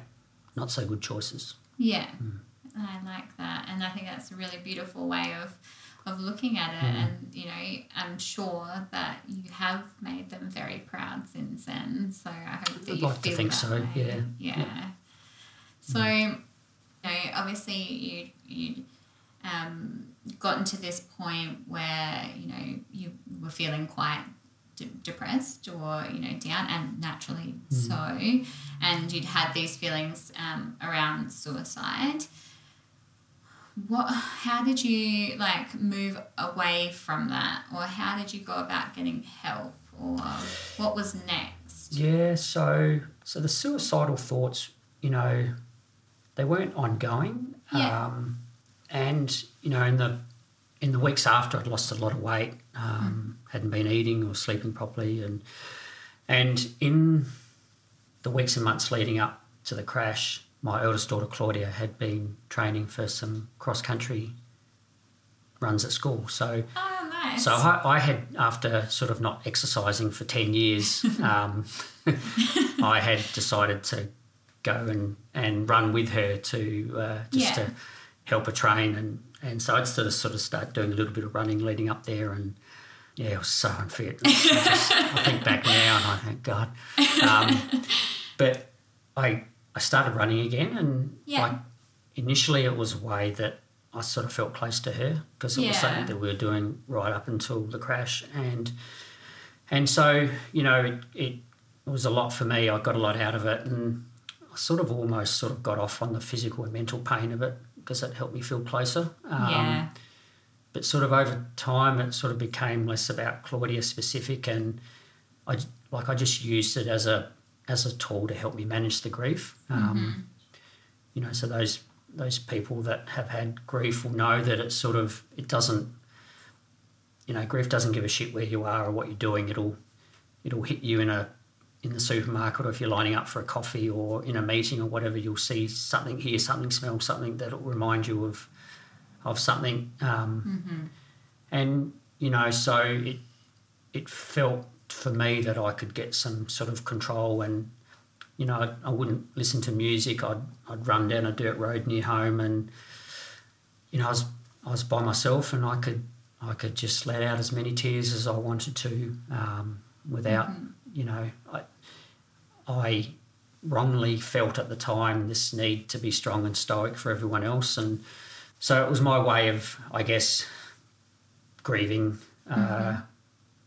not so good choices. Yeah, hmm. I like that, and I think that's a really beautiful way of of looking at it. Hmm. And you know, I'm sure that you have made them very proud since then. So I hope that I'd you like to think that so, way. yeah. yeah. So, hmm. you know, obviously you you um, gotten to this point where you know you were feeling quite de- depressed or you know down and naturally so. And you'd had these feelings um, around suicide. What how did you like move away from that? Or how did you go about getting help? Or what was next? Yeah, so so the suicidal thoughts, you know, they weren't ongoing. Yeah. Um, and you know, in the in the weeks after, I'd lost a lot of weight, um, hadn't been eating or sleeping properly, and and in the weeks and months leading up to the crash, my eldest daughter Claudia had been training for some cross country runs at school. So oh nice so I, I had, after sort of not exercising for 10 years, um, I had decided to go and, and run with her to uh, just Yeah. to help her train. And, and so I'd sort of, sort of start doing a little bit of running leading up there. And yeah, it was so unfit. I, just, I think back now and I thank God. Um, but I, I started running again. And Yeah. like initially it was a way that I sort of felt close to her because it was something that we were doing right up until the crash, and and so you know it, it was a lot for me. I got a lot out of it, and I sort of almost sort of got off on the physical and mental pain of it because it helped me feel closer. Um, yeah But sort of over time, it sort of became less about Claudia specific, and I like I just used it as a as a tool to help me manage the grief. Um, You know, so those those people that have had grief will know that it's sort of it doesn't. You know, grief doesn't give a shit where you are or what you're doing. It'll it'll hit you in a in the supermarket or if you're lining up for a coffee or in a meeting or whatever. You'll see something, hear something, smell something that'll remind you of of something. Um, And you know, so it it felt for me that I could get some sort of control and you know, I, I wouldn't listen to music. I'd, I'd run down a dirt road near home, and you know, I was I was by myself, and I could I could just let out as many tears as I wanted to, um, without you know, I I wrongly felt at the time this need to be strong and stoic for everyone else, and so it was my way of, I guess, grieving uh,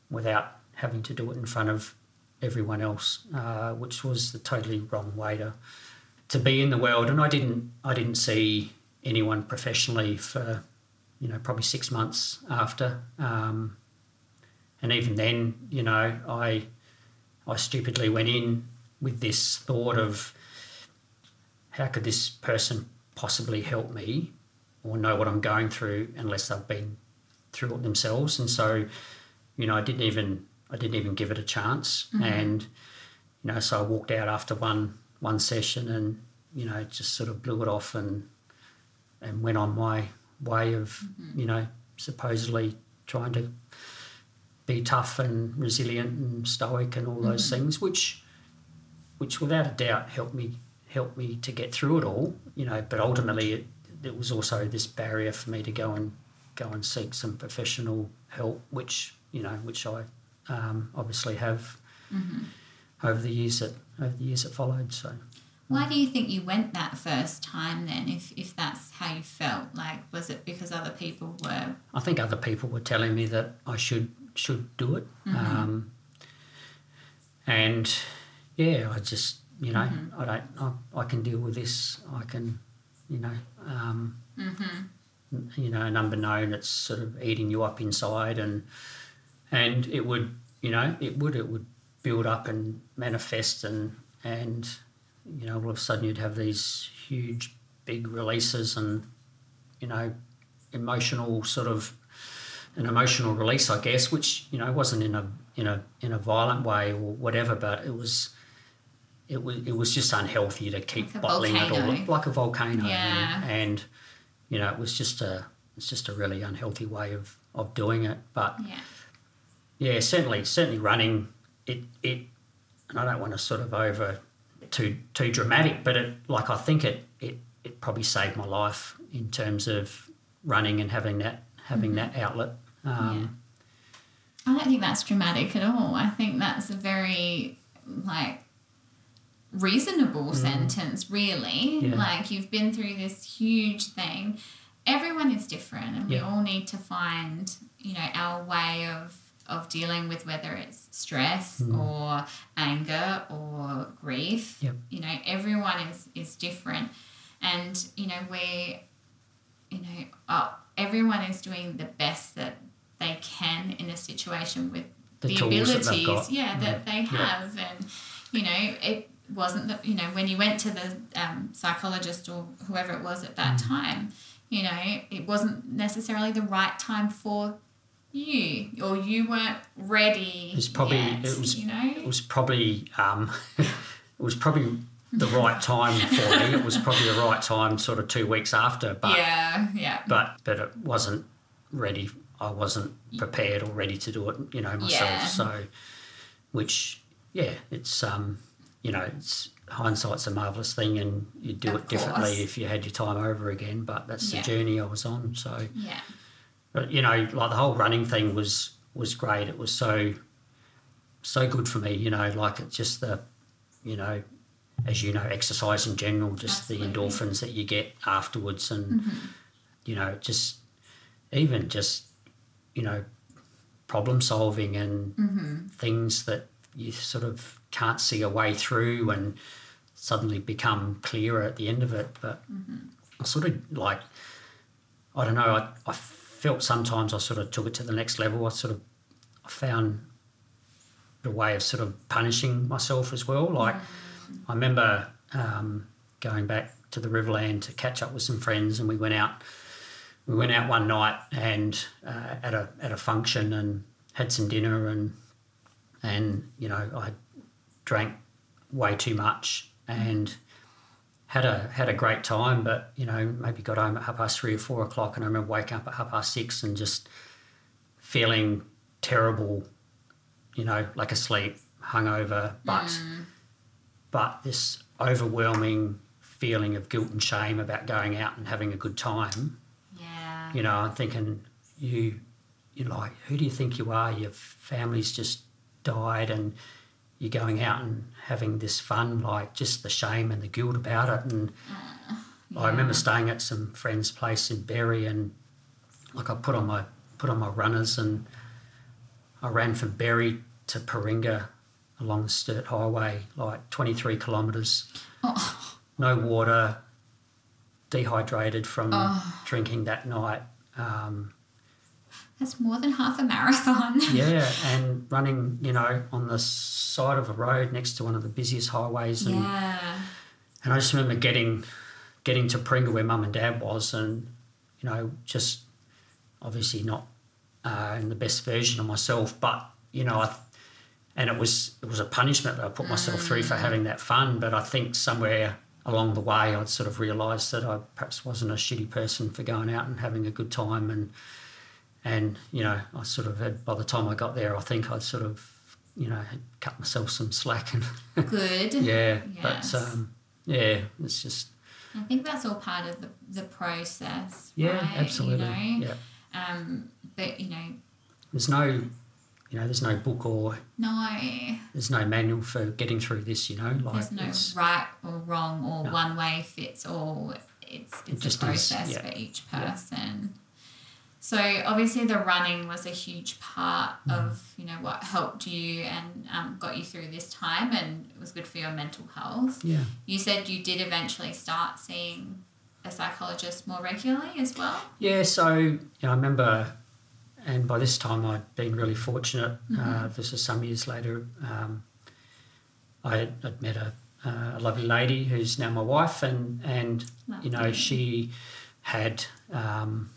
without having to do it in front of everyone else, uh, which was the totally wrong way to to be in the world. And I didn't I didn't see anyone professionally for you know probably six months after, um, and even then, you know, I I stupidly went in with this thought of how could this person possibly help me or know what I'm going through unless they've been through it themselves, and so you know I didn't even I didn't even give it a chance, mm-hmm. and you know so I walked out after one one session and you know just sort of blew it off and and went on my way of mm-hmm. you know supposedly trying to be tough and resilient and stoic and all those mm-hmm. things, which which without a doubt helped me helped me to get through it all, you know. But ultimately, it, it was also this barrier for me to go and go and seek some professional help, which you know, which I um, obviously have over the years that over the years that followed. So Why do you think you went that first time then, if, if that's how you felt? Like, was it because other people were. I think other people were telling me that I should should do it, um, and yeah, I just you know I don't I, I can deal with this. I can you know um, n- you know and unbeknown it's sort of eating you up inside and and it would you know it would it would build up and manifest and and you know all of a sudden you'd have these huge big releases and you know emotional sort of an emotional release I guess which you know wasn't in a in a in a violent way or whatever but it was it was it was just unhealthy to keep Like bottling it all like a volcano Yeah. and, and you know it was just a it's just a really unhealthy way of of doing it but Yeah. yeah, certainly, certainly running it it, and I don't want to sort of over too too dramatic, but it like I think it it it probably saved my life in terms of running and having that having that outlet. Um, I don't think that's dramatic at all. I think that's a very, like, reasonable mm. sentence, really. Yeah. Like, you've been through this huge thing. Everyone is different and we all need to find you know our way of of dealing with whether it's stress mm. or anger or grief. Yep. you know everyone is is different. And you know we you know uh, everyone is doing the best that they can in a situation with The the, tools that they've abilities yeah that mm. they Yeah. have. And you know it wasn't that you know when you went to the um, psychologist or whoever it was at that Mm. time you know it wasn't necessarily the right time for you or you weren't ready It was probably yet, it was you know it was probably um, it was probably the right time for me. It was probably the right time, sort of two weeks after, but yeah yeah but but it wasn't ready. I wasn't prepared or ready to do it, you know, myself. Yeah. So, which yeah, it's um, you know, it's hindsight's a marvelous thing, and you'd do Of it differently course. if you had your time over again. But that's Yeah. the journey I was on. So. yeah But you know, like the whole running thing was was great. It was so so good for me. You know, like it's just the, you know, as you know, exercise in general, just Absolutely. the endorphins that you get afterwards, and mm-hmm. you know, just even just you know, problem solving and mm-hmm. things that you sort of can't see a way through, and suddenly become clearer at the end of it. But I sort of like I don't know. I, I felt sometimes I sort of took it to the next level. I sort of I found a way of sort of punishing myself as well. Like I remember um, going back to the Riverland to catch up with some friends, and we went out. We went out one night and uh, at a at a function and had some dinner and and you know I drank way too much and had a had a great time, but you know maybe got home at half past three or four o'clock, and I remember waking up at half past six and just feeling terrible, you know, like asleep, hungover, but mm. but this overwhelming feeling of guilt and shame about going out and having a good time. yeah You know, I'm thinking you you're like, who do you think you are? Your family's just died and you're going out and having this fun, like just the shame and the guilt about it. And I remember staying at some friend's place in Berri and like I put on my put on my runners and I ran from Berri to Paringa along the Sturt Highway, like 23 kilometres. No water, dehydrated from drinking that night. Um, that's more than half a marathon yeah, and running, you know, on the side of a road next to one of the busiest highways. And, yeah and I just remember getting getting to Paringa where mum and dad was and, you know, just obviously not uh, in the best version of myself, but, you know, I, and it was it was a punishment that I put myself through for having that fun. But I think somewhere along the way I'd sort of realised that I perhaps wasn't a shitty person for going out and having a good time and and you know I sort of had by the time I got there I think I'd sort of you know had cut myself some slack and good yeah Yes. but um, yeah it's just I think that's all part of the, the process. yeah right? absolutely You know? yeah Um, but you know, there's no you know there's no book or no, there's no manual for getting through this you know like there's no right or wrong or No. one way fits all. It's it's just a is, process yeah. for each person. So obviously the running was a huge part Mm. of you know what helped you and um, got you through this time, and it was good for your mental health. yeah You said you did eventually start seeing a psychologist more regularly as well. Yeah, so you know, I remember, and by this time I'd been really fortunate. Uh, this is some years later. Um, I had, I'd met a, uh, a lovely lady who's now my wife, and and you know she had, um,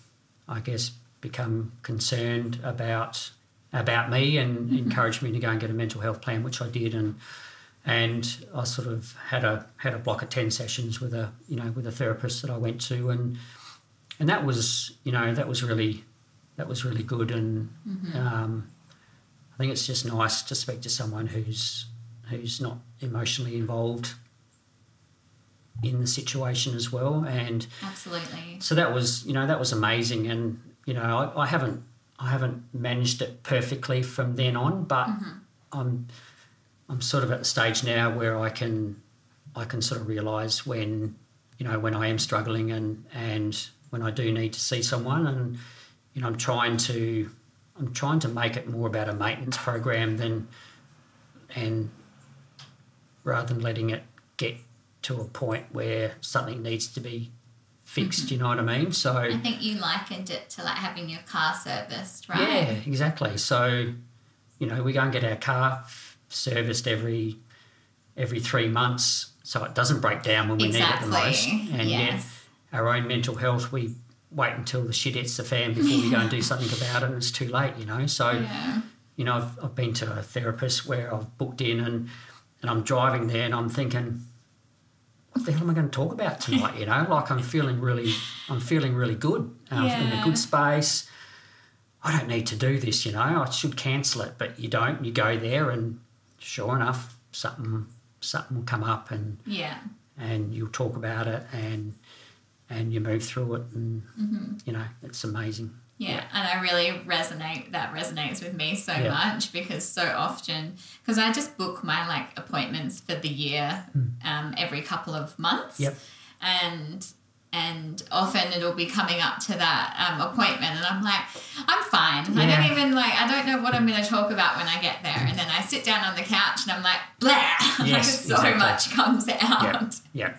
I guess, become concerned about about me and encouraged me to go and get a mental health plan, which I did, and and I sort of had a had a block of ten sessions with a you know with a therapist that I went to, and and that was you know that was really that was really good, and um, I think it's just nice to speak to someone who's who's not emotionally involved in the situation as well, and Absolutely. so that was you know that was amazing. And you know I, I haven't I haven't managed it perfectly from then on but mm-hmm. I'm I'm sort of at the stage now where I can I can sort of realize when you know when I am struggling and and when I do need to see someone, and you know I'm trying to I'm trying to make it more about a maintenance program than and rather than letting it get to a point where something needs to be fixed. Mm-hmm. You know what I mean? So I think you likened it to like having your car serviced, right? yeah, exactly. So, you know, we go and get our car f- serviced every every three months, so it doesn't break down when we need it the most. Exactly. And yet, our own mental health, we wait until the shit hits the fan before we go and do something about it, and it's too late. You know, so Yeah. you know, I've, I've been to a therapist where I've booked in and and I'm driving there and I'm thinking, what the hell am I going to talk about tonight? You know, like I'm feeling really, I'm feeling really good. Um, in a good space. I don't need to do this, you know. I should cancel it, but you don't. You go there, and sure enough, something something will come up, and Yeah. and you'll talk about it, and and you move through it, and you know, it's amazing. Yeah, and I really resonate. That resonates with me so Yeah. much because so often, because I just book my like appointments for the year, um, every couple of months. Yep. And and often it'll be coming up to that um, appointment, and I'm like, I'm fine. I don't even like. I don't know what I'm going to talk about when I get there, and then I sit down on the couch and I'm like, blah. like so exactly. much comes out. Yeah,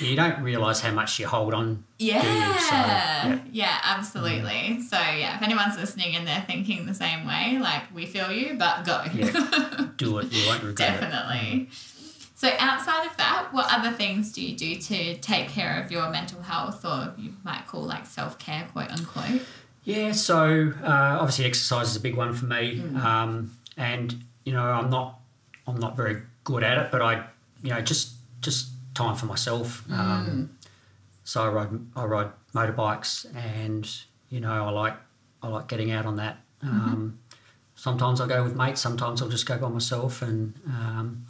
yeah. You don't realise how much you hold on. Yeah. So, yeah. yeah. absolutely. So yeah, if anyone's listening and they're thinking the same way, like we feel you, but go. Yeah. Do it. You won't regret it. Definitely. So outside of that, what other things do you do to take care of your mental health or you might call like self care quote unquote? Yeah, so uh, obviously exercise is a big one for me, um, and you know I'm not I'm not very good at it, but I you know just just time for myself. Um, so I ride I ride motorbikes, and you know I like I like getting out on that. Um, Sometimes I go with mates, sometimes I'll just go by myself, and um,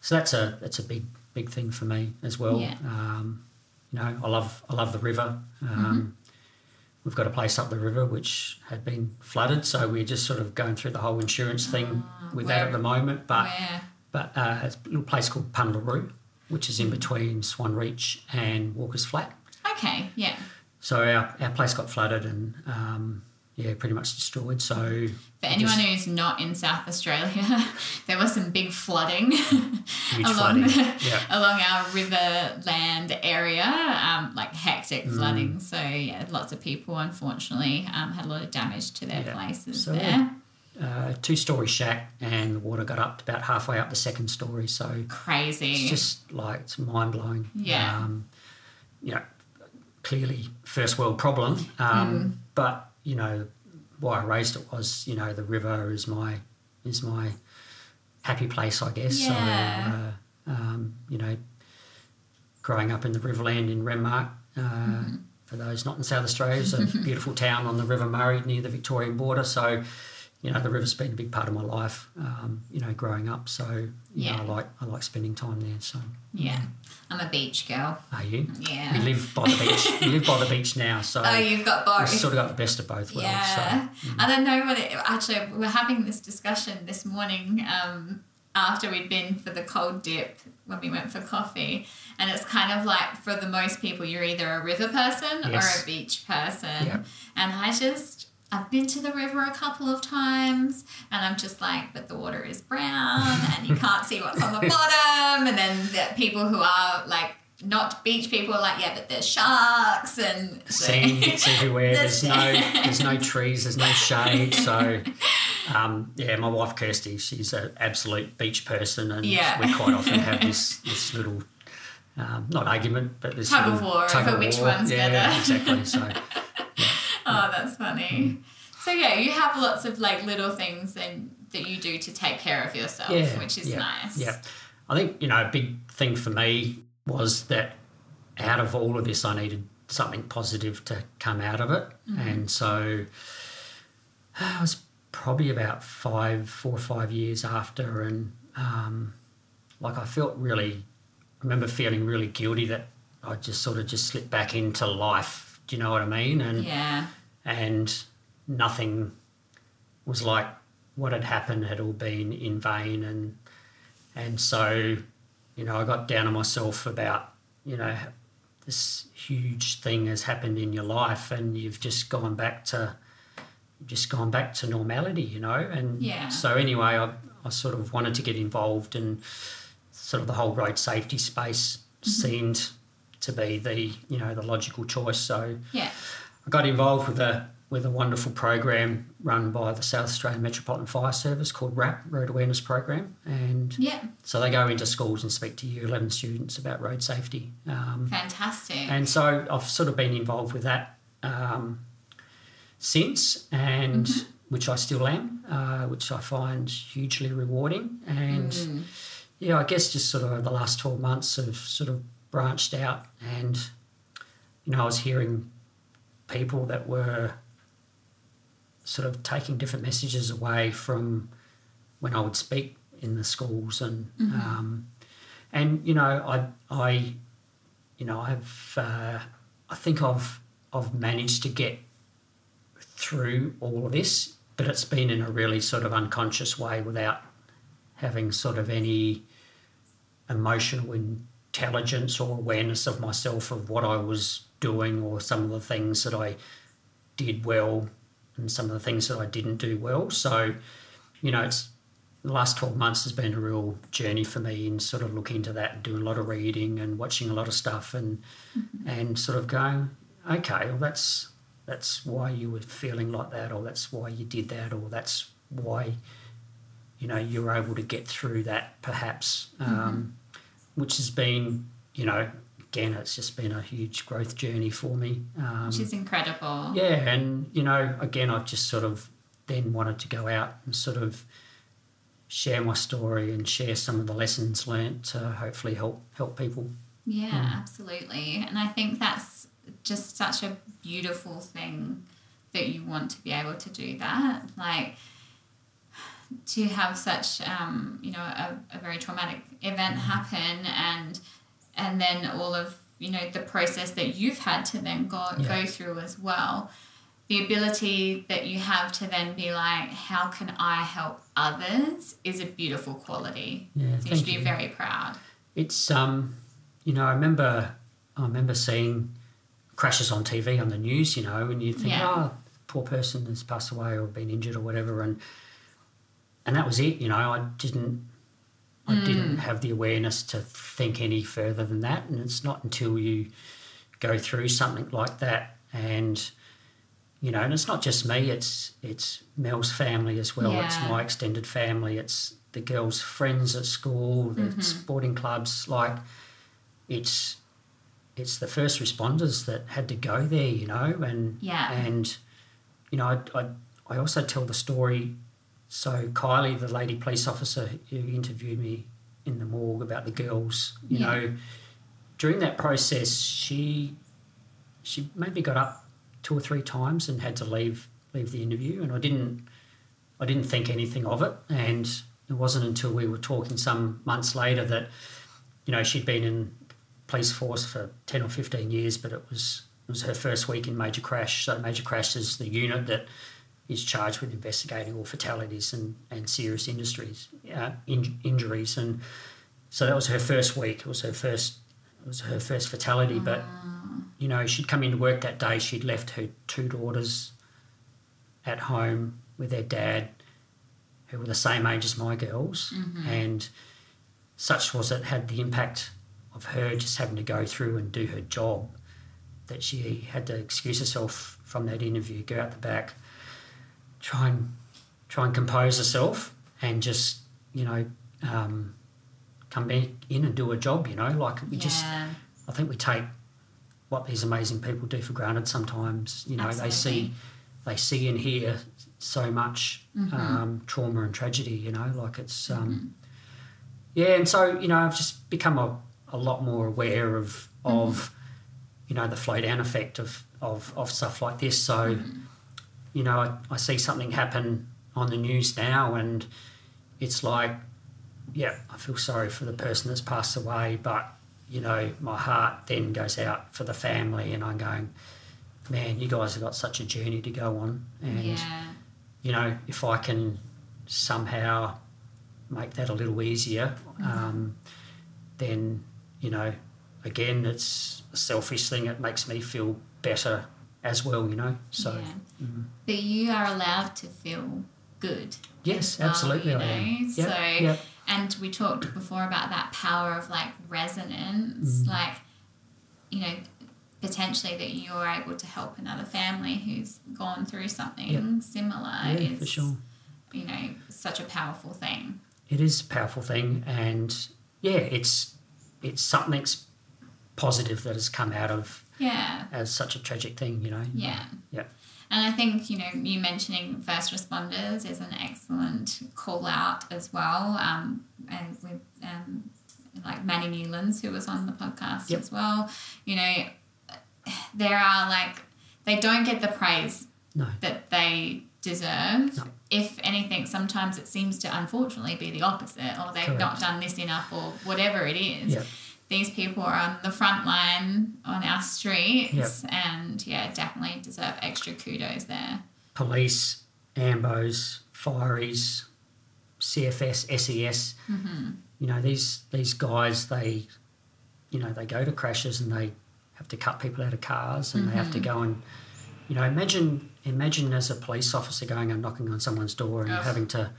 so that's a that's a big big thing for me as well. Yeah. Um, you know, I love I love the river. Um, We've got a place up the river which had been flooded, so we're just sort of going through the whole insurance thing with that at the moment. But Where but uh, it's a little place called Punyelroo, which is in between Swan Reach and Walker's Flat. okay, yeah. So our, our place got flooded and um, yeah, pretty much destroyed. So For anyone who's not in South Australia, there was some big flooding along flooding. Yeah. along our riverland area, um, like hectic Mm. flooding. So yeah, lots of people unfortunately um, had a lot of damage to their Yeah. places So, there. Uh, two story shack and the water got up to about halfway up the second story. So Crazy. it's just like it's mind blowing. Yeah. Um, you know, clearly first world problem. Um, Mm. But you know, why I raised it was you know the river is my is my happy place, I guess. Yeah. So uh, um, you know, growing up in the Riverland in Renmark. Uh, Mm-hmm. For those not in South Australia, it's a beautiful town on the River Murray near the Victorian border. So, you know, the river's been a big part of my life. Um, you know, growing up. So, you Yeah. know, I like I like spending time there. So, yeah, I'm a beach girl. are you? Yeah. We live by the beach. we live by the beach now, so Oh, you've got both. we've sort of got the best of both worlds. Yeah, So, mm. I don't know what it. Actually, we we're having this discussion this morning um, after we'd been for the cold dip when we went for coffee, and it's kind of like for the most people, you're either a river person or a beach person, Yeah. and I just. I've been to the river a couple of times and I'm just like, but the water is brown and you can't see what's on the bottom. And then the people who are like not beach people are like, yeah, but there's sharks and Sand gets everywhere. There's- no there's no trees. There's no shade. So, um, yeah, my wife Kirsty, she's an absolute beach person, and Yeah. we quite often have this this little. Um, not argument, but this Tug of war tug over of which war. one's yeah, better. exactly. So, Oh, that's funny. So yeah, you have lots of like little things and that you do to take care of yourself, yeah, which is yeah, nice. Yeah, I think you know a big thing for me was that out of all of this, I needed something positive to come out of it, Mm-hmm. and so uh, it was probably about five, four or five years after, and um, like I felt really, I remember feeling really guilty that I just sort of just slipped back into life. Do you know what I mean? And Yeah. and nothing was like what had happened had all been in vain and and so you know I got down on myself about you know this huge thing has happened in your life and you've just gone back to just gone back to normality, you know. And Yeah. so anyway, I, I sort of wanted to get involved and sort of the whole road safety space mm-hmm. seemed to be the you know the logical choice. So Yeah. I got involved with a with a wonderful program run by the South Australian Metropolitan Fire Service called RAP Road Awareness Program, and Yeah. so they go into schools and speak to year eleven students about road safety. Um, Fantastic. and so I've sort of been involved with that um, since, and which I still am, uh, which I find hugely rewarding. And Mm. yeah, I guess just sort of over the last 12 months of sort of branched out, and you know, I was hearing people that were sort of taking different messages away from when I would speak in the schools and um, and you know I I you know I've uh, I think I've I've managed to get through all of this, but it's been in a really sort of unconscious way without having sort of any emotional intelligence or awareness of myself of what I was doing or some of the things that I did well and some of the things that I didn't do well. So, you know, it's the last 12 months has been a real journey for me in sort of looking into that and doing a lot of reading and watching a lot of stuff and and sort of going, okay, well that's that's why you were feeling like that or that's why you did that or that's why you know you're able to get through that perhaps. Um, which has been you know again it's just been a huge growth journey for me um, Which is incredible. yeah, and you know, again, I've just sort of then wanted to go out and sort of share my story and share some of the lessons learnt to hopefully help help people. Yeah, absolutely. And I think that's just such a beautiful thing that you want to be able to do that. Like to have such um, you know, a, a very traumatic event happen and and then all of, you know, the process that you've had to then go Yeah. go through as well. The ability that you have to then be like, how can I help others is a beautiful quality. Yeah, You thank should be you. very proud. It's um, you know, I remember I remember seeing crashes on TV on the news, you know, and you think, Yeah. oh, poor person has passed away or been injured or whatever, and and that was it. You know, I didn't I didn't have the awareness to think any further than that, and it's not until you go through something like that and you know, and it's not just me, it's it's Mel's family as well. It's my extended family, it's the girls' friends at school, the Mm-hmm. sporting clubs, like it's it's the first responders that had to go there, you know, and Yeah. and you know, I, I I also tell the story. So Kylie, the lady police officer who interviewed me in the morgue about the girls, you Yeah. know, during that process, she she maybe got up two or three times and had to leave leave the interview, and I didn't I didn't think anything of it, and it wasn't until we were talking some months later that you know she'd been in police force for ten or fifteen years, but it was it was her first week in major crash. So major crash is the unit that is charged with investigating all fatalities and, and serious industries uh, in, injuries, and so that was her first week. It was her first it was her first fatality, but you know she'd come into work that day. She'd left her two daughters at home with their dad, who were the same age as my girls, and such was it had the impact of her just having to go through and do her job that she had to excuse herself from that interview, go out the back, try and try and compose herself, and just you know um, come back in and do a job. You know, like we just I think we take what these amazing people do for granted sometimes. You know, they see they see and hear so much Mm-hmm. um, trauma and tragedy. You know, like it's um, yeah, and so you know, I've just become a, a lot more aware of of you know the flow down effect of of, of stuff like this. So you know, I, I see something happen on the news now, and it's like, yeah, I feel sorry for the person that's passed away, but you know, my heart then goes out for the family, and I'm going, man, you guys have got such a journey to go on, and yeah. you know, if I can somehow make that a little easier, um, then you know, again, it's a selfish thing. It makes me feel better as well, you know. So yeah. But you are allowed to feel good. yes, well, absolutely, you I am. know? Yep, So yep. and we talked before about that power of like resonance, Mm. like you know, potentially that you're able to help another family who's gone through something similar yeah, is for sure. you know such a powerful thing. It is a powerful thing, and yeah, it's it's something's positive that has come out of Yeah, as such a tragic thing, you know. yeah. Yeah. And I think, you know, you mentioning first responders is an excellent call out as well. Um, and with um, like Manny Newlands, who was on the podcast Yep. as well, you know, there are like, they don't get the praise No. that they deserve. No. If anything, sometimes it seems to unfortunately be the opposite, or they've not done this enough, or whatever it is. Yep. These people are on the front line on our streets, and yeah, definitely deserve extra kudos there. Police, AMBOs, fireys, CFS, SES. Mm-hmm. You know these these guys. They, you know, they go to crashes and they have to cut people out of cars and they have to Mm-hmm. go and, you know, imagine imagine as a police officer going and knocking on someone's door and having to,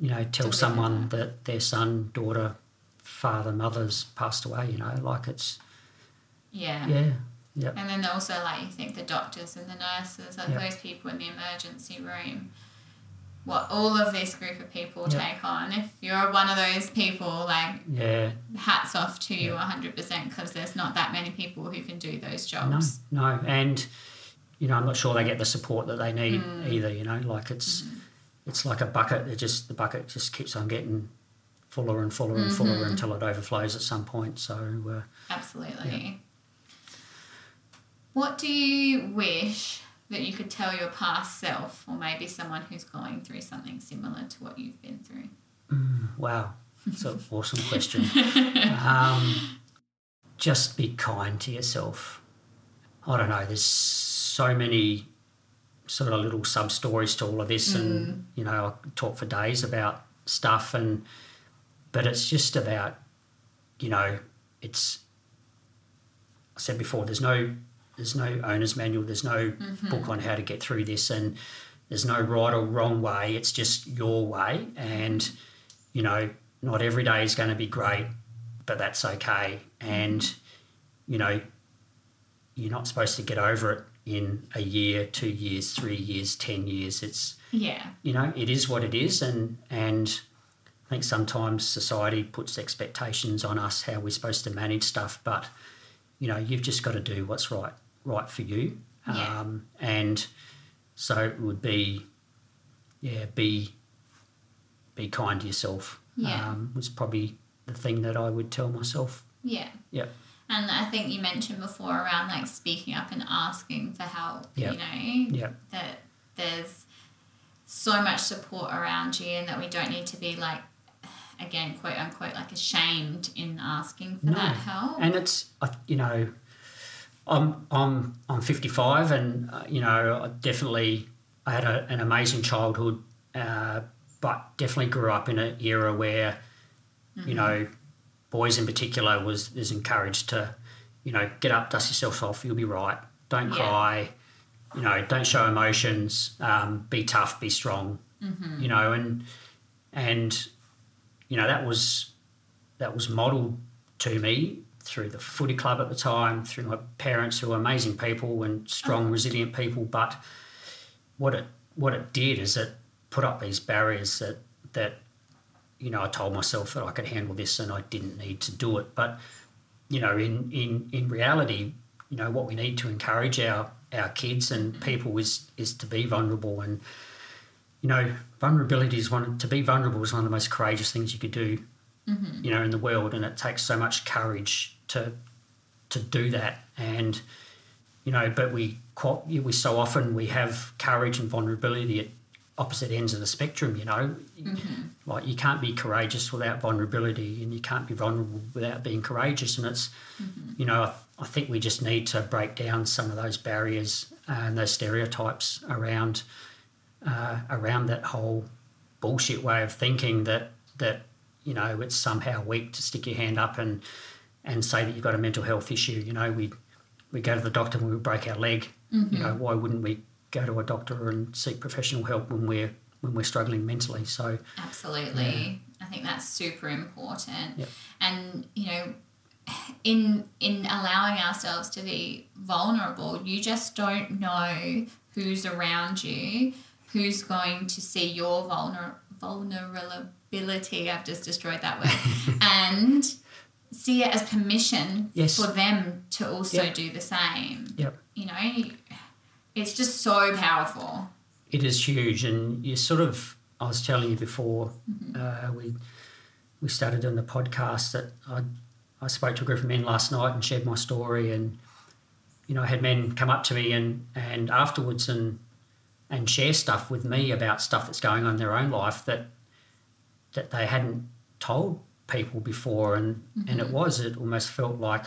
you know, tell someone that their son, daughter, father, mother's passed away. You know, like it's Yeah. yeah, yeah, And then also, like, you think the doctors and the nurses, like Yep. those people in the emergency room, what all of this group of people Yep. take on. If you're one of those people, like, yeah. hats off to you 100% because there's not that many people who can do those jobs. no, no. and you know, I'm not sure they get the support that they need Mm. either. You know, like it's Mm-hmm. it's like a bucket. It just the bucket just keeps on getting fuller and fuller and fuller Mm-hmm. until it overflows at some point. So uh, Absolutely. What do you wish that you could tell your past self, or maybe someone who's going through something similar to what you've been through? wow, it's an awesome question. Um, just be kind to yourself. I don't know. There's so many sort of little sub stories to all of this, and you know, I talk for days about stuff, and but it's just about, you know, it's. I said before, there's no, there's no owner's manual. There's no mm-hmm. book on how to get through this, and there's no right or wrong way. It's just your way, and you know, not every day is going to be great, but that's okay. And you know, you're not supposed to get over it in a year, two years, three years, ten years. It's Yeah. you know, it is what it is, and and I think sometimes society puts expectations on us how we're supposed to manage stuff, but you know, you've just got to do what's right right for you. Yeah. Um, and so it would be, yeah, be be kind to yourself. Yeah. Um, was probably the thing that I would tell myself. Yeah. Yeah. And I think you mentioned before around like speaking up and asking for help, Yep. you know, Yep. that there's so much support around you and that we don't need to be like, again, quote unquote, like ashamed in asking for No. that help. and it's I- you know i'm i'm i'm 55 and uh, you know I definitely i had a, an amazing childhood uh, but definitely grew up in an era where you know boys in particular was is encouraged to you know get up dust yourself off you'll be right don't Yeah. cry you know don't show emotions um, be tough be strong you know and and you know that was that was modelled to me through the footy club at the time, through my parents who were amazing people and strong, resilient people. But what it what it did is it put up these barriers that that you know I told myself that I could handle this and I didn't need to do it. But you know, in in in reality, you know what we need to encourage our our kids and people is is to be vulnerable and you know vulnerability is one to be vulnerable is one of the most courageous things you could do mm-hmm. you know in the world and it takes so much courage to to do that. And you know but we quite we so often we have courage and vulnerability at opposite ends of the spectrum you know? Mm-hmm. Like you can't be courageous without vulnerability and you can't be vulnerable without being courageous. And it's mm-hmm. you know I, I think we just need to break down some of those barriers and those stereotypes around uh, around that whole bullshit way of thinking that that you know it's somehow weak to stick your hand up and and say that you've got a mental health issue. You know, we we go to the doctor when we break our leg. You know, why wouldn't we go to a doctor and seek professional help when we're when we're struggling mentally? So Absolutely. I think that's super important. Yep. And you know, in in allowing ourselves to be vulnerable, you just don't know who's around you, who's going to see your vulner vulnerability. I've just destroyed that word. and see it as permission Yes. for them to also Yep. do the same. Yep. You know, it's just so powerful. it is huge, and you sort of. I was telling you before uh, we we started doing the podcast that I I spoke to a group of men last night and shared my story, and you know I had men come up to me and and afterwards and and share stuff with me about stuff that's going on in their own life that that they hadn't told people before, and and it mm-hmm. was it almost felt like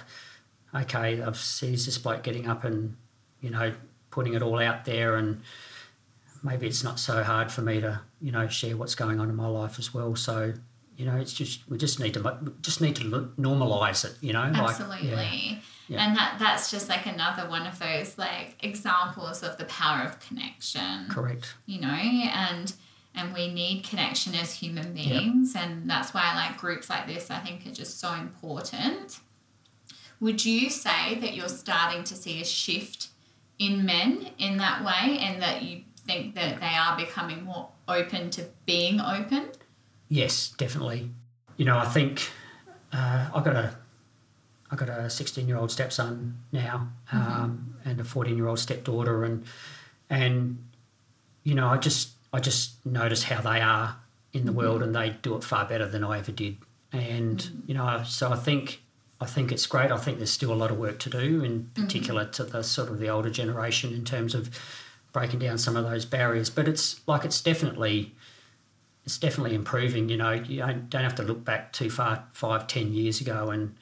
okay I've seen this bloke getting up and you know putting it all out there and maybe it's not so hard for me to you know share what's going on in my life as well so you know it's just we just need to just need to normalize it you know Absolutely. like Yeah. And that that's just like another one of those like examples of the power of connection. correct You know, and and we need connection as human beings and that's why like groups like this I think are just so important. Would you say that you're starting to see a shift in men in that way and that you think that they are becoming more open to being open? yes definitely you know i think uh, i got a i got a 16 year old stepson now mm-hmm. um, and a 14 year old stepdaughter and and you know i just i just notice how they are in the mm-hmm. world and they do it far better than i ever did. And mm-hmm. you know so i think i think it's great. I think there's still a lot of work to do in particular to the sort of the older generation in terms of breaking down some of those barriers. But it's like it's definitely it's definitely improving. You know, you don't, don't have to look back too far, five, ten years ago, and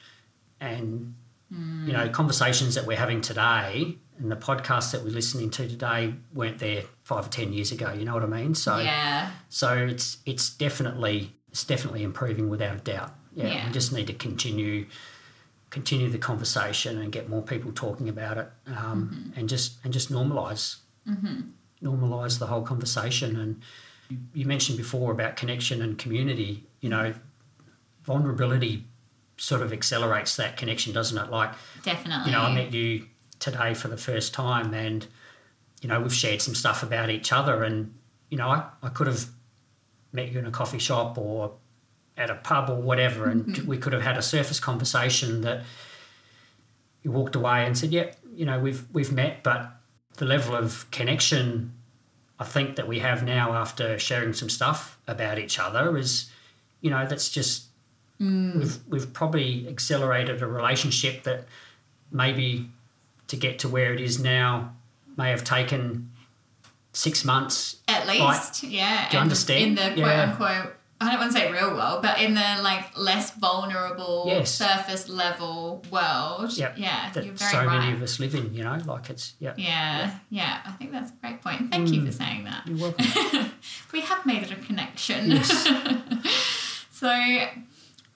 and you know, hmm. conversations that we're having today and the podcasts that we're listening to today weren't there five or ten years ago. You know what I mean? So yeah. so it's it's definitely it's definitely improving without a doubt. Yeah, Yeah. we just need to continue continue the conversation and get more people talking about it, um, mm-hmm. and just and just normalize mm-hmm. normalize the whole conversation. And you, you mentioned before about connection and community. You know, vulnerability sort of accelerates that connection, doesn't it? Like Definitely. you know, I met you today for the first time, and you know, we've shared some stuff about each other, and you know, I, I could have met you in a coffee shop or at a pub or whatever, and mm-hmm. we could have had a surface conversation that you walked away and said, "Yep, you know, we've we've met," but the level of connection I think that we have now after sharing some stuff about each other is, you know, that's just we've we've probably accelerated a relationship that maybe to get to where it is now may have taken six months. At least, yeah. Do you understand? In the quote Yeah. unquote, I don't want to say real world, but in the like less vulnerable, Yes. surface level world. Yep. Yeah, That you're very so right. many of us live in, you know, like it's yeah. yeah, yeah, I think that's a great point. Thank you for Mm. saying that. You're welcome. we have made it a connection. Yes. so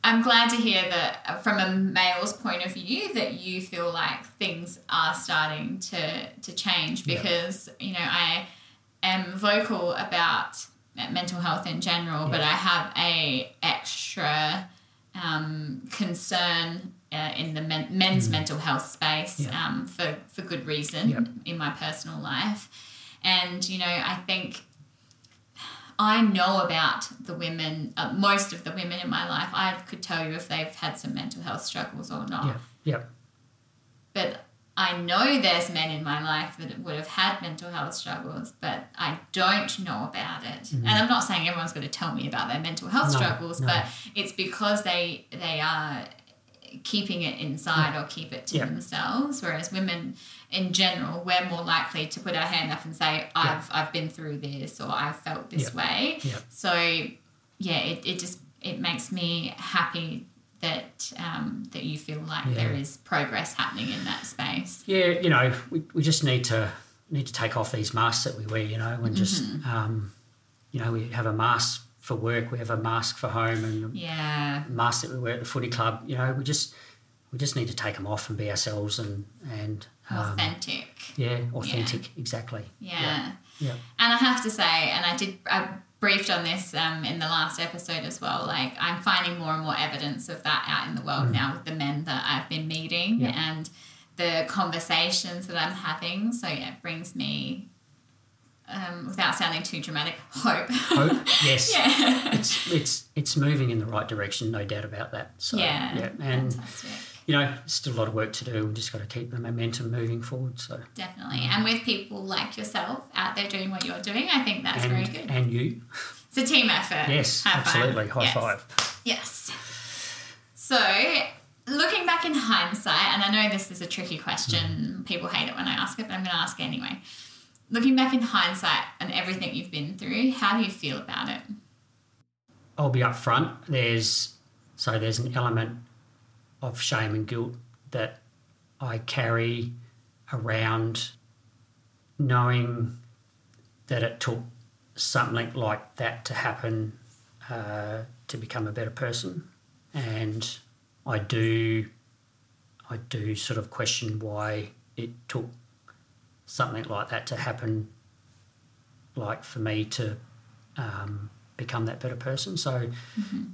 I'm glad to hear that uh, from a male's point of view that you feel like things are starting to to change Yeah. because you know I am vocal about uh, mental health in general, but I have a extra um, concern uh, in the men, men's mental health space Mm. Yeah. um, for for good reason in my personal life, and you know I think I know about the women, uh, most of the women in my life. I could tell you if they've had some mental health struggles or not. Yeah. Yeah. But I know there's men in my life that would have had mental health struggles, but I don't know about it. And I'm not saying everyone's going to tell me about their mental health Mm-hmm. No, struggles, no. but it's because they they are keeping it inside or keep it to Yeah. themselves. Whereas women in general, we're more likely to put our hand up and say, I've I've been through this or I've felt this Yeah. way. Yeah. So yeah, it, it just it makes me happy that um, that you feel like Yeah. there is progress happening in that space. Yeah, you know, we, we just need to need to take off these masks that we wear, you know, and just um, you know, we have a mask for work, we have a mask for home and Yeah. mask that we wear at the footy club. You know, we just we just need to take them off and be ourselves and and um, Authentic. yeah, authentic, exactly. Yeah. Yeah. And I have to say, and I did, I briefed on this um, in the last episode as well. Like, I'm finding more and more evidence of that out in the world now with the men that I've been meeting Mm. Yeah. and the conversations that I'm having. So, yeah, it brings me, um, without sounding too dramatic, hope. Hope, yes. yeah. It's it's it's moving in the right direction, no doubt about that. So yeah. yeah, and Fantastic. You know, still a lot of work to do. We've just got to keep the momentum moving forward. So Definitely. And with people like yourself out there doing what you're doing, I think that's and very good. and you, It's a team effort. yes, High five. absolutely, high Yes. five. Yes. So, looking back in hindsight, and I know this is a tricky question, people hate it when I ask it, but I'm going to ask anyway. Looking back in hindsight and everything you've been through, how do you feel about it? I'll be upfront. There's so there's an element of shame and guilt that I carry around knowing that it took something like that to happen uh, to become a better person, and I do I do sort of question why it took something like that to happen, like for me to um, become that better person. So,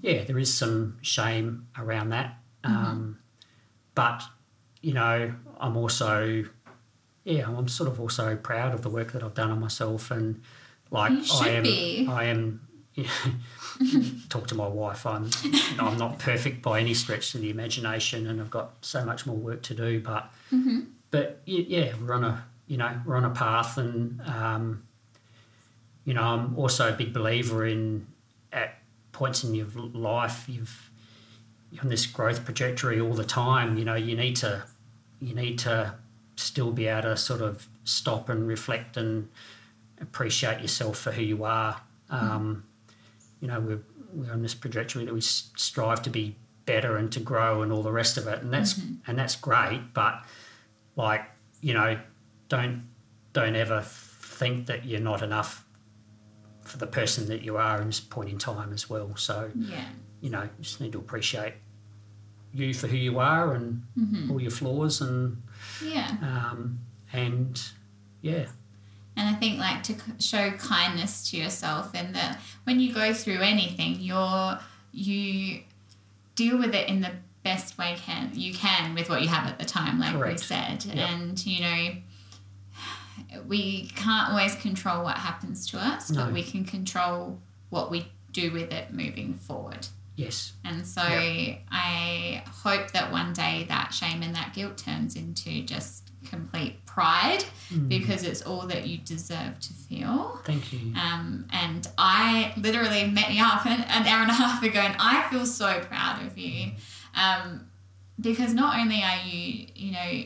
yeah, there is some shame around that. Um, but, you know, I'm also, yeah, I'm sort of also proud of the work that I've done on myself. And, like, I am, be. I am, talk to my wife. I'm, I'm not perfect by any stretch of the imagination, and I've got so much more work to do. But, but yeah, we're on a, you know, we're on a path, and um, you know, I'm also a big believer in at points in your life, you've on this growth trajectory all the time. You know, you need to you need to still be able to sort of stop and reflect and appreciate yourself for who you are. Um, you know, we're we're on this trajectory that we strive to be better and to grow and all the rest of it, and that's and that's great. But like, you know, don't don't ever think that you're not enough for the person that you are in this point in time as well. So, Yeah. you know, you just need to appreciate you for who you are and all your flaws and Yeah. um, and yeah, And I think like to show kindness to yourself and that when you go through anything, you're you deal with it in the best way can you can with what you have at the time, like Correct. we said. Yep. And you know, we can't always control what happens to us, but we can control what we do with it moving forward. Yes, And so Yep. I hope that one day that shame and that guilt turns into just complete pride Mm. because it's all that you deserve to feel. thank you. Um, and I literally met you up an, an hour and a half ago, and I feel so proud of you um, because not only are you, you know,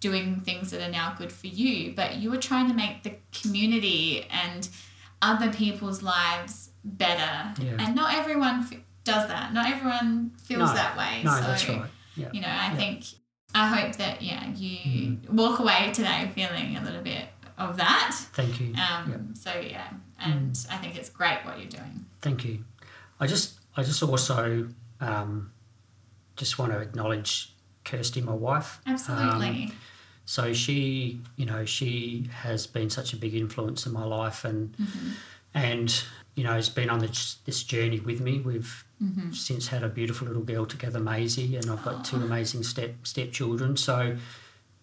doing things that are now good for you, but you are trying to make the community and other people's lives better. Yeah. And not everyone does that. Not everyone feels No, that way. No, so, that's right. Yeah, You know, I Yeah. think I hope that yeah you Mm-hmm. walk away today feeling a little bit of that. thank you. Um. So yeah, and Mm. I think it's great what you're doing. Thank you. I just, I just also um, just want to acknowledge Kirsty, my wife. Absolutely. Um, so she, you know, she has been such a big influence in my life, and Mm-hmm. and you know, has been on this this journey with me. We've Mm-hmm. since had a beautiful little girl together, Maisie, and I've got two amazing step stepchildren. So,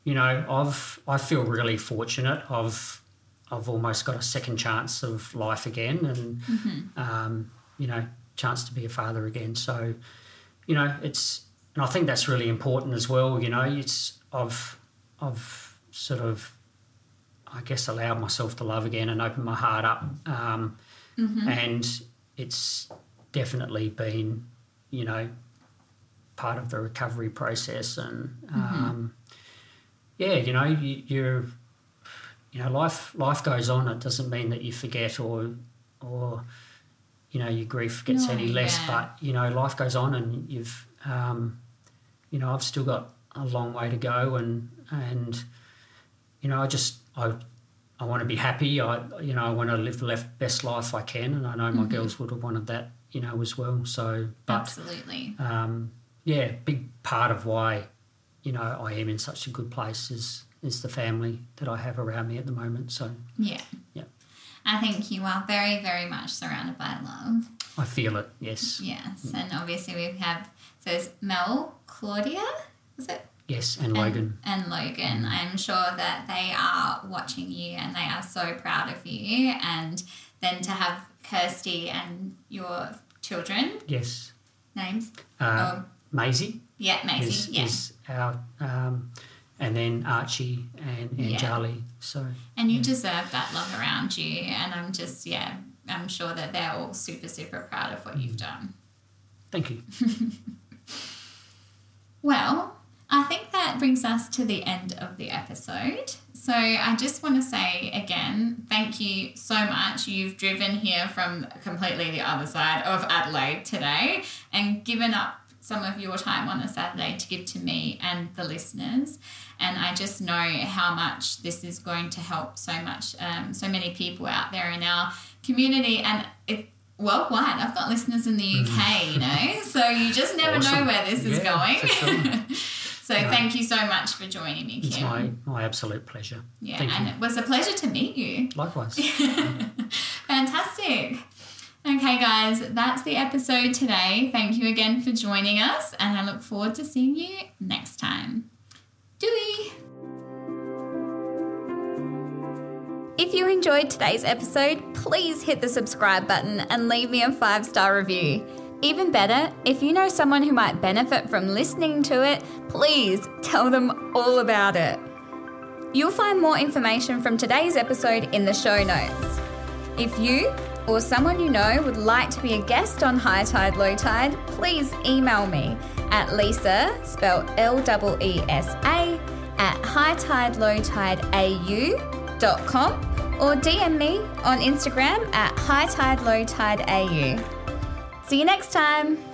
you know, I've I feel really fortunate. I've I've almost got a second chance of life again, and Mm-hmm. um, you know, chance to be a father again. So, you know, it's and I think that's really important as well. You know, it's I've I've sort of I guess allowed myself to love again and open my heart up, um, and it's definitely been, you know, part of the recovery process and. Um, yeah, you know, you, you're, you know, life life goes on. It doesn't mean that you forget or, or, you know, your grief gets No, any less. yeah. But you know, life goes on, and you've, um, you know, I've still got a long way to go, and and, you know, I just I. I want to be happy. I, you know, I want to live the left, best life I can, and I know my girls would have wanted that, you know, as well. So, but Absolutely. um, yeah, big part of why, you know, I am in such a good place is is the family that I have around me at the moment. So Yeah. Yeah. I think you are very, very much surrounded by love. I feel it. Yes, Yes. And obviously we have so it's Mel, Claudia, is it? Yes, and Logan. And, and Logan. I'm sure that they are watching you and they are so proud of you. And then to have Kirsty and your children Yes, names. uh, Oh, Maisie yeah, Maisie. is, yeah. is our, um, and then Archie and, and Yeah. Charlie. So And you deserve that love around you. And I'm just, yeah, I'm sure that they're all super, super proud of what you've done. thank you. Well, I think that brings us to the end of the episode. So I just want to say again, thank you so much. You've driven here from completely the other side of Adelaide today and given up some of your time on a Saturday to give to me and the listeners. And I just know how much this is going to help so much, um, so many people out there in our community and it, worldwide. I've got listeners in the UK, you know, so you just never know where this is Yeah, going. sure. so thank you so much for joining me, It's Kym. my, my absolute pleasure. yeah, Thank and you. it was a pleasure to meet you. Likewise. Fantastic. Okay, guys, that's the episode today. Thank you again for joining us, and I look forward to seeing you next time. Dewey! If you enjoyed today's episode, please hit the subscribe button and leave me a five star review. Even better, if you know someone who might benefit from listening to it, please tell them all about it. You'll find more information from today's episode in the show notes. If you or someone you know would like to be a guest on High Tide Low Tide, please email me at Leesa, spelled L E E S A, at hightidelowtideau.com or DM me on Instagram at hightidelowtideau. See you next time!